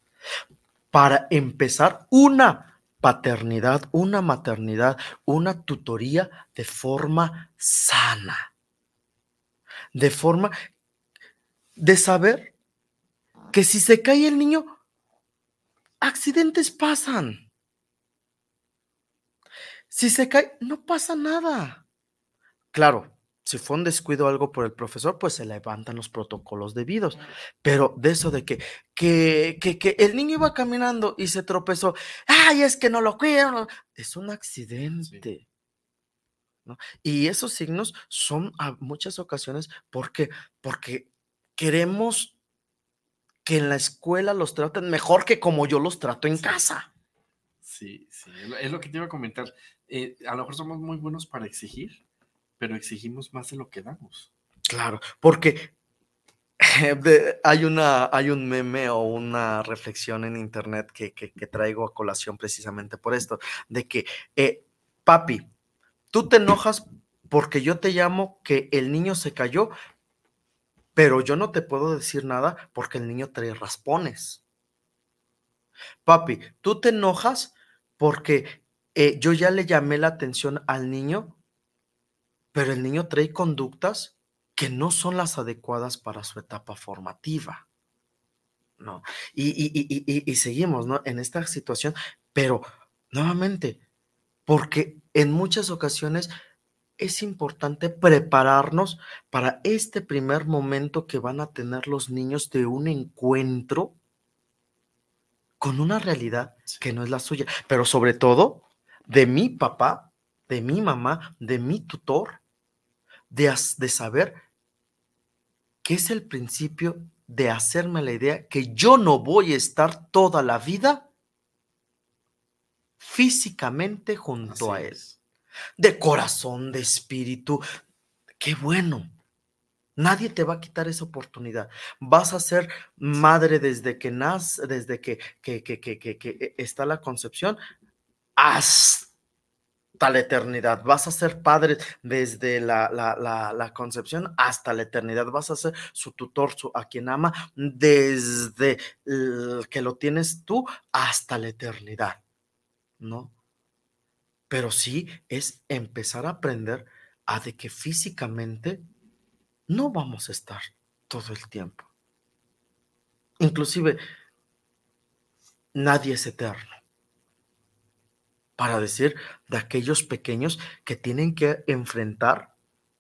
Para empezar una paternidad, una maternidad, una tutoría de forma sana, de forma de saber que si se cae el niño, accidentes pasan. Si se cae, no pasa nada. Claro, si fue un descuido o algo por el profesor, pues se levantan los protocolos debidos. Pero de eso de que, que, que, el niño iba caminando y se tropezó, ay, es que no lo cuidan, es un accidente. Y esos signos son a muchas ocasiones porque, porque queremos que en la escuela los traten mejor que como yo los trato en casa. Sí, sí, es lo que te iba a comentar. Eh, a lo mejor somos muy buenos para exigir, pero exigimos más de lo que damos. Claro, porque hay, una, hay un meme o una reflexión en internet que, traigo a colación precisamente por esto, de que, eh, papi, tú te enojas porque yo te llamo que el niño se cayó, pero yo no te puedo decir nada porque el niño trae raspones. Papi, tú te enojas porque eh, yo ya le llamé la atención al niño pero el niño trae conductas que no son las adecuadas para su etapa formativa. ¿no? Y, seguimos ¿no? en esta situación, pero nuevamente, porque en muchas ocasiones es importante prepararnos para este primer momento que van a tener los niños de un encuentro con una realidad que no es la suya, pero sobre todo de mi papá, de mi mamá, de mi tutor, de, saber que es el principio de hacerme la idea que yo no voy a estar toda la vida físicamente junto a Él. De corazón, de espíritu. Qué bueno. Nadie te va a quitar esa oportunidad. Vas a ser madre desde que nace, desde que, que, que, que está la concepción hasta la eternidad. Vas a ser padre desde la, concepción hasta la eternidad. Vas a ser su tutor, su, a quien ama, desde que lo tienes tú hasta la eternidad. ¿No? Pero sí es empezar a aprender a de que físicamente no vamos a estar todo el tiempo. Inclusive, nadie es eterno para decir de aquellos pequeños que tienen que enfrentar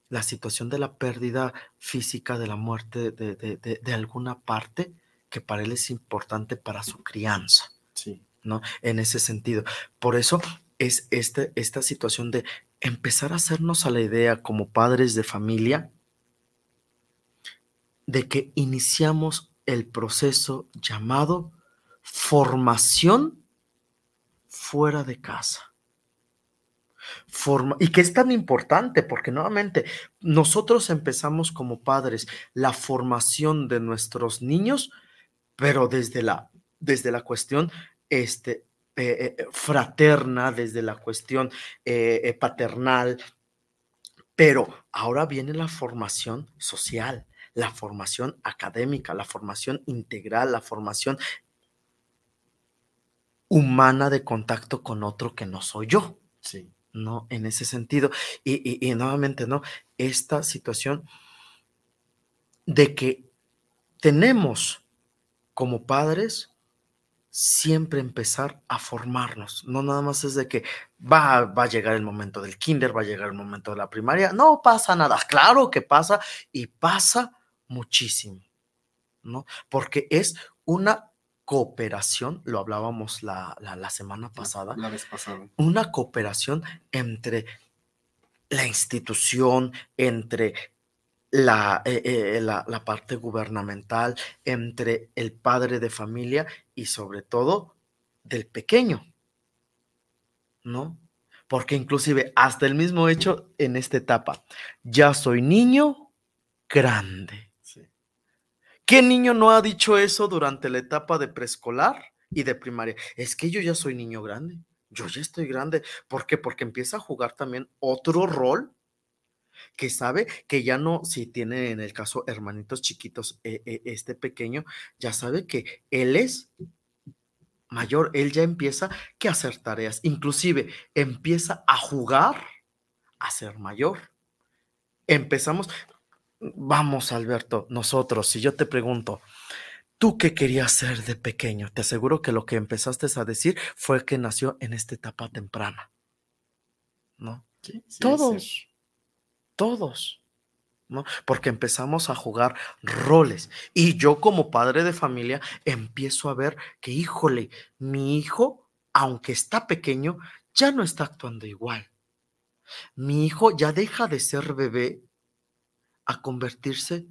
la situación de la pérdida física, de la muerte de, alguna parte que para él es importante para su crianza. Sí. ¿No? En ese sentido. Por eso es este, esta situación de empezar a hacernos a la idea como padres de familia de que iniciamos el proceso llamado formación fuera de casa. Forma, y que es tan importante porque nuevamente nosotros empezamos como padres la formación de nuestros niños, pero desde la, desde la cuestión este, eh, eh, fraterna, desde la cuestión eh, paternal, pero ahora viene la formación social, la formación académica, la formación integral, la formación humana de contacto con otro que no soy yo. Sí. ¿No? En ese sentido. Y, y, nuevamente, ¿no? Esta situación de que tenemos como padres siempre empezar a formarnos. No nada más es de que va, va, a llegar el momento del kinder, va a llegar el momento de la primaria. No pasa nada. Claro que pasa y pasa muchísimo, ¿no? Porque es una cooperación, lo hablábamos la, semana pasada, la vez pasada, una cooperación entre la institución, entre la, eh, eh, la, la parte gubernamental, entre el padre de familia y sobre todo del pequeño, ¿no? Porque inclusive hasta el mismo hecho en esta etapa, ya soy niño grande. ¿Qué niño no ha dicho eso durante la etapa de preescolar y de primaria? Es que yo ya soy niño grande, yo ya estoy grande. ¿Por qué? Porque empieza a jugar también otro rol que sabe que ya no, si tiene en el caso hermanitos chiquitos, eh, eh, este pequeño, ya sabe que él es mayor, él ya empieza que a hacer tareas, inclusive empieza a jugar a ser mayor. Empezamos, vamos Alberto, nosotros, si yo te pregunto, ¿tú qué querías ser de pequeño? Te aseguro que lo que empezaste a decir fue que nació en esta etapa temprana. ¿No? Todos todos, ¿no? Porque empezamos a jugar roles. Y yo como padre de familia empiezo a ver que, híjole, mi hijo, aunque está pequeño, ya no está actuando igual. Mi hijo ya deja de ser bebé a convertirse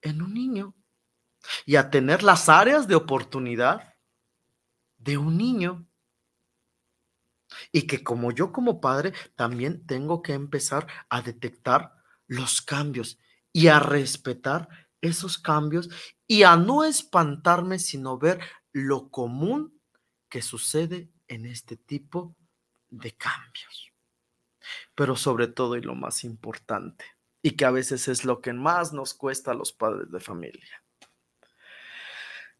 en un niño y a tener las áreas de oportunidad de un niño. Y que como yo como padre también tengo que empezar a detectar los cambios y a respetar esos cambios y a no espantarme, sino ver lo común que sucede en este tipo de cambios. Pero sobre todo y lo más importante, y que a veces es lo que más nos cuesta a los padres de familia,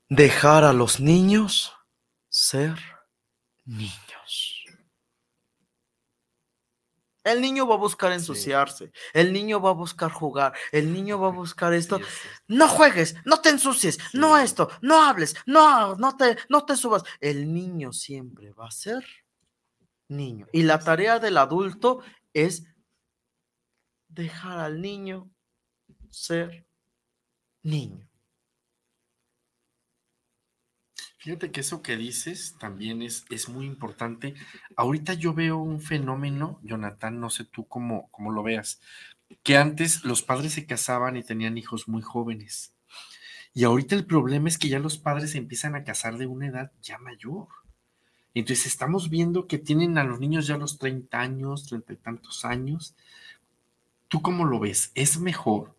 dejar a los niños ser niños. El niño va a buscar ensuciarse, el niño va a buscar jugar, el niño va a buscar esto. No juegues, no te ensucies, no esto, no hables, no, no te, no te subas. El niño siempre va a ser niño. Y la tarea del adulto es dejar al niño ser niño. Fíjate que eso que dices también es, es muy importante. Ahorita yo veo un fenómeno, Jonathan, no sé tú cómo, cómo lo veas, que antes los padres se casaban y tenían hijos muy jóvenes. Y ahorita el problema es que ya los padres empiezan a casar de una edad ya mayor. Entonces estamos viendo que tienen a los niños ya los 30 años, 30 y tantos años. ¿Tú cómo lo ves? ¿Es mejor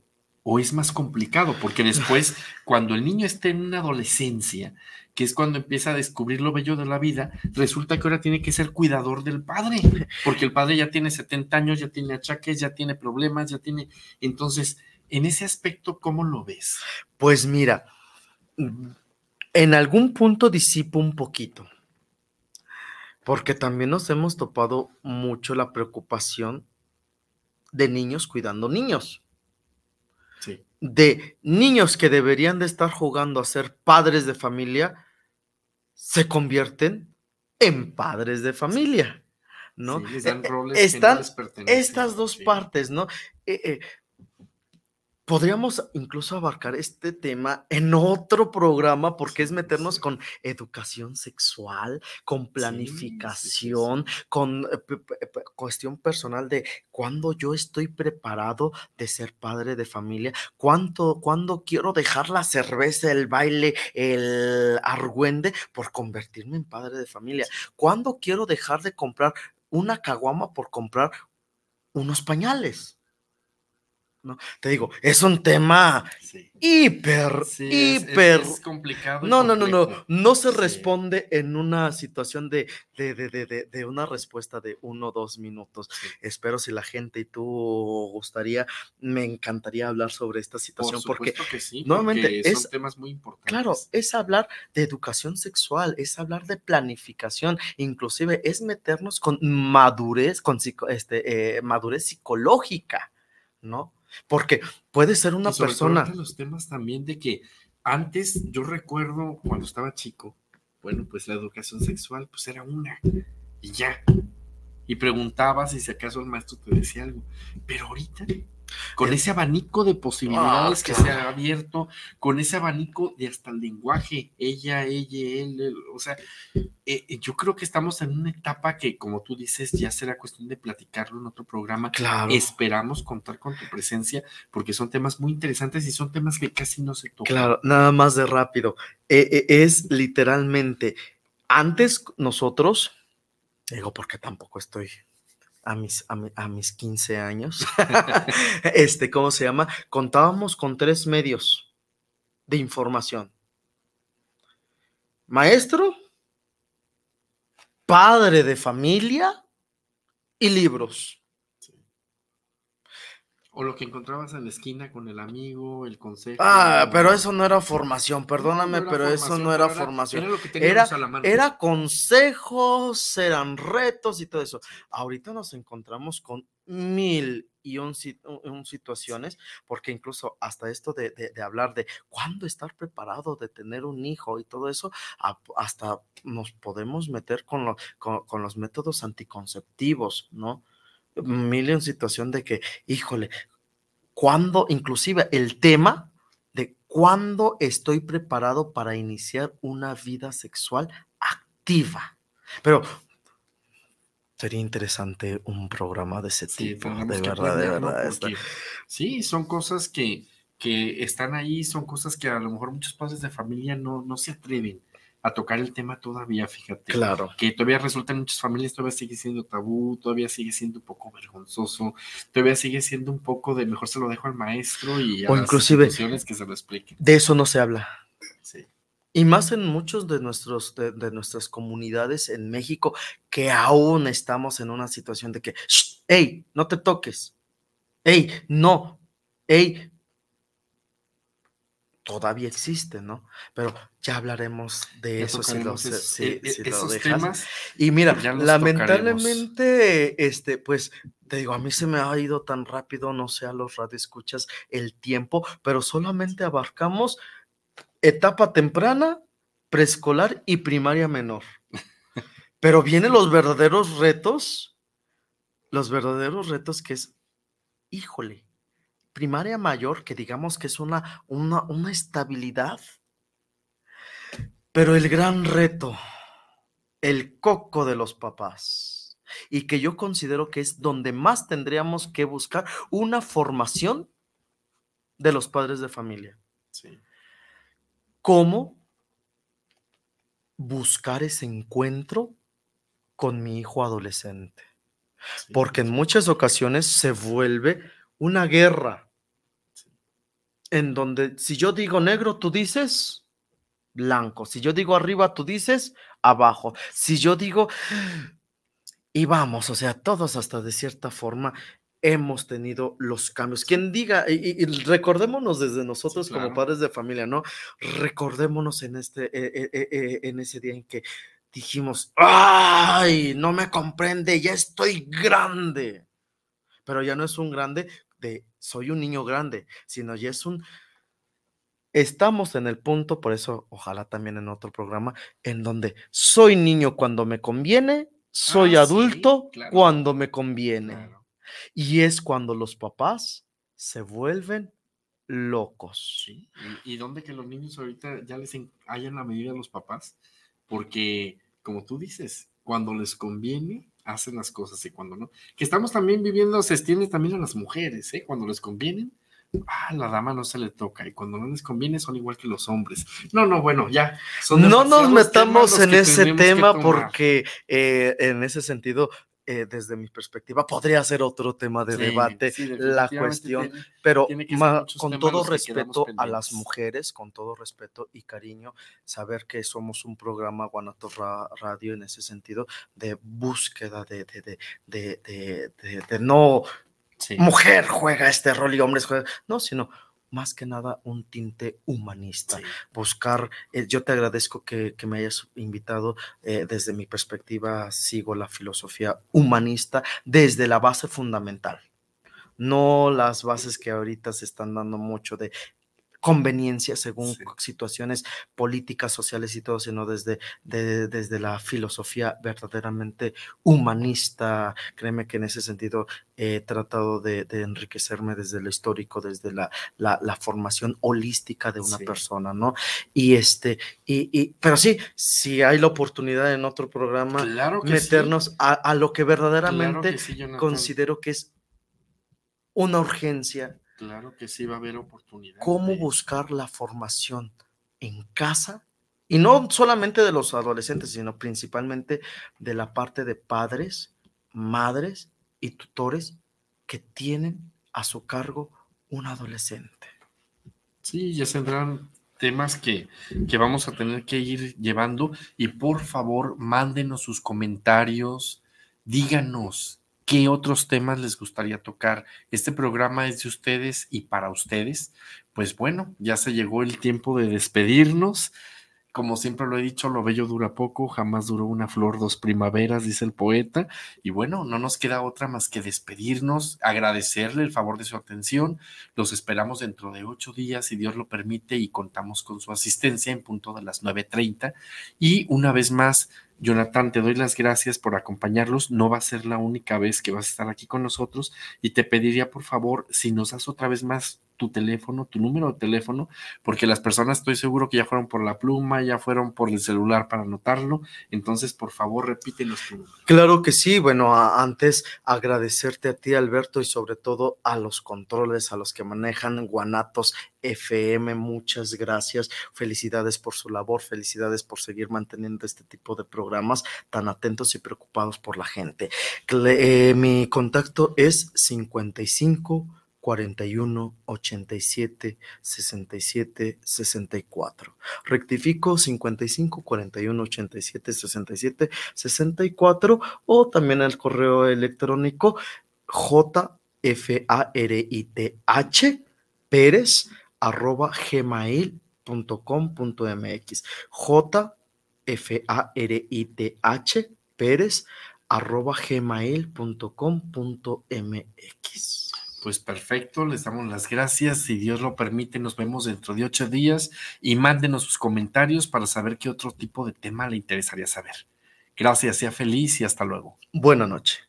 o es más complicado? Porque después, cuando el niño esté en una adolescencia, que es cuando empieza a descubrir lo bello de la vida, resulta que ahora tiene que ser cuidador del padre, porque el padre ya tiene 70 años, ya tiene achaques, ya tiene problemas, ya tiene... Entonces, en ese aspecto, ¿cómo lo ves? Pues mira, en algún punto disipo un poquito, porque también nos hemos topado mucho la preocupación de niños cuidando niños. De niños que deberían de estar jugando a ser padres de familia, se convierten en padres de familia, ¿no? Sí, les dan roles que no Están les estas dos sí. partes, ¿no? Eh, eh, Podríamos incluso abarcar este tema en otro programa porque es meternos con educación sexual, con planificación, con eh, cuestión personal de cuándo yo estoy preparado de ser padre de familia, cuánto, cuándo quiero dejar la cerveza, el baile, el argüende por convertirme en padre de familia, cuándo quiero dejar de comprar una caguama por comprar unos pañales. ¿No? Te digo, es un tema Sí. hiper, Sí, es- es- hiper. es complicado no, no, no, no, no se Sí. responde en una situación de, de, de, de, de- de una respuesta de uno o dos minutos. Espero si la gente y tú gustaría, me encantaría hablar sobre esta Por situación porque supuesto que sí, nuevamente, porque es- son temas muy importantes. Claro, es hablar de educación sexual, es hablar de planificación, inclusive es meternos con madurez, con psico- este, eh, madurez psicológica, ¿no? Porque puede ser una Y sobre todo persona. ahorita los temas también de que antes, yo recuerdo cuando estaba chico, bueno, pues la educación sexual pues era una y ya. Y preguntabas y si acaso el maestro te decía algo. Pero ahorita con ese abanico de posibilidades Ah, que claro. se ha abierto, con ese abanico de hasta el lenguaje, ella, ella, él, él, o sea, eh, yo creo que estamos en una etapa que, como tú dices, ya será cuestión de platicarlo en otro programa. Claro. Esperamos contar con tu presencia porque son temas muy interesantes y son temas que casi no se tocan. Claro, nada más de rápido. Eh, eh, es literalmente, antes nosotros, digo porque tampoco estoy a mis, a, a mis 15 años, este, ¿cómo se llama? Contábamos con tres medios de información. Maestro, padre de familia y libros. O lo que encontrabas en la esquina con el amigo, el consejo. Ah, pero eso no era formación, perdóname, No, no era pero eso no era formación. Era lo que teníamos Era, a la mano. era consejos, eran retos y todo eso. Ahorita nos encontramos con mil y un, un- un situaciones, porque incluso hasta esto de, de- de hablar de cuándo estar preparado de tener un hijo y todo eso, a- hasta nos podemos meter con, lo- con, con los métodos anticonceptivos, ¿no? Mil un situación de que, híjole, cuándo, inclusive el tema de cuándo estoy preparado para iniciar una vida sexual activa. Pero sería interesante un programa de ese Sí, tipo, de verdad, de verdad. porque Sí, son cosas que, que están ahí, son cosas que a lo mejor muchos padres de familia no, no se atreven a tocar el tema todavía, fíjate. Claro. Que todavía resulta en muchas familias, todavía sigue siendo tabú, todavía sigue siendo un poco vergonzoso, todavía sigue siendo un poco de mejor se lo dejo al maestro y a O las inclusive- que se lo expliquen. De eso no se habla. Sí. Y más en muchos de, nuestros, de, de nuestras comunidades en México que aún estamos en una situación de que, "Shh, hey, no te toques. Hey, no. Hey, todavía existe, ¿no? Pero ya hablaremos de Ya eso si, lo, tocaremos si- esos- si- lo dejas. temas. Y mira, lamentablemente, este, pues, te digo, a mí se me ha ido tan rápido, no sé a los radioescuchas el tiempo, pero solamente abarcamos etapa temprana, preescolar y primaria menor. Pero vienen los verdaderos retos, los verdaderos retos que es, híjole, primaria mayor, que digamos que es una, una, una estabilidad, pero el gran reto, el coco de los papás, y que yo considero que es donde más tendríamos que buscar una formación de los padres de familia. Sí. ¿Cómo buscar ese encuentro con mi hijo adolescente? sí. Porque en muchas ocasiones se vuelve una guerra en donde si yo digo negro, tú dices blanco. Si yo digo arriba, tú dices abajo. Si yo digo... Y vamos, o sea, todos hasta de cierta forma hemos tenido los cambios. Quien diga, y, recordémonos desde nosotros como claro. padres de familia, ¿no? Recordémonos en, este, eh, eh, eh, en ese día en que dijimos, ay, no me comprende, ya estoy grande. Pero ya no es un grande de soy un niño grande, sino ya es un... Estamos en el punto, por eso ojalá también en otro programa, en donde soy niño cuando me conviene, soy Ah, sí, adulto claro. cuando me conviene. Claro. Y es cuando los papás se vuelven locos. Sí, ¿Y, dónde que los niños ahorita ya les hayan la medida de los papás? Porque, como tú dices, cuando les conviene, hacen las cosas y cuando no. Que estamos también viviendo, se extiende también a las mujeres, ¿eh? Cuando les convienen, ah, la dama no se le toca y cuando no les conviene son igual que los hombres. No, no, bueno, ya. son No nos metamos en ese tema porque eh, en ese sentido, eh, desde mi perspectiva, podría ser otro tema de Sí, debate sí, la cuestión, tiene- pero tiene ma- con todo respeto a las mujeres, con todo respeto y cariño, saber que somos un programa Guanato Ra- Radio en ese sentido de búsqueda de, de, de, de, de- de- de no Sí. mujer juega este rol y hombres juegan, no, sino más que nada un tinte humanista Sí. buscar, eh, yo te agradezco que, que me hayas invitado, eh, desde mi perspectiva sigo la filosofía humanista desde la base fundamental, no las bases que ahorita se están dando mucho de conveniencia según situaciones políticas, sociales y todo, sino desde, desde la filosofía verdaderamente humanista. Créeme que en ese sentido he tratado de, enriquecerme desde lo histórico, desde la, la, formación holística de una persona, ¿no? Y este, y, pero sí, si hay la oportunidad en otro programa, meternos a, lo que verdaderamente considero que es una urgencia Claro que sí va a haber oportunidad. ¿Cómo buscar la formación en casa? Y no solamente de los adolescentes, sino principalmente de la parte de padres, madres y tutores que tienen a su cargo un adolescente. Sí, ya tendrán temas que, que, vamos a tener que ir llevando y por favor mándenos sus comentarios, díganos ¿Qué otros temas les gustaría tocar? Este programa es de ustedes y para ustedes. Pues bueno, ya se llegó el tiempo de despedirnos. Como siempre lo he dicho, lo bello dura poco, jamás duró una flor dos primaveras, dice el poeta. Y bueno, no nos queda otra más que despedirnos, agradecerle el favor de su atención. Los esperamos dentro de ocho días, si Dios lo permite, y contamos con su asistencia en punto de las 9.30. Y una vez más, Jonathan, te doy las gracias por acompañarlos. No va a ser la única vez que vas a estar aquí con nosotros y te pediría por favor si nos das otra vez más tu teléfono, tu número de teléfono, porque las personas estoy seguro que ya fueron por la pluma, ya fueron por el celular para anotarlo. Entonces, por favor, repítenos tu. Claro que sí. Bueno, antes agradecerte a ti, Alberto, y sobre todo a los controles, a los que manejan Guanatos FM. Muchas gracias. Felicidades por su labor, felicidades por seguir manteniendo este tipo de programas tan atentos y preocupados por la gente. Eh, mi contacto es 55 41 87 67 64. Rectifico 55 41 87 67 64 o también el correo electrónico jfarit h pérez arroba gmail.com.mx jfarit pérez arroba gmail.com.mx pues perfecto, les damos las gracias. Si Dios lo permite, nos vemos dentro de ocho días y mándenos sus comentarios para saber qué otro tipo de tema le interesaría saber. Gracias, sea feliz y hasta luego. Buenas noches.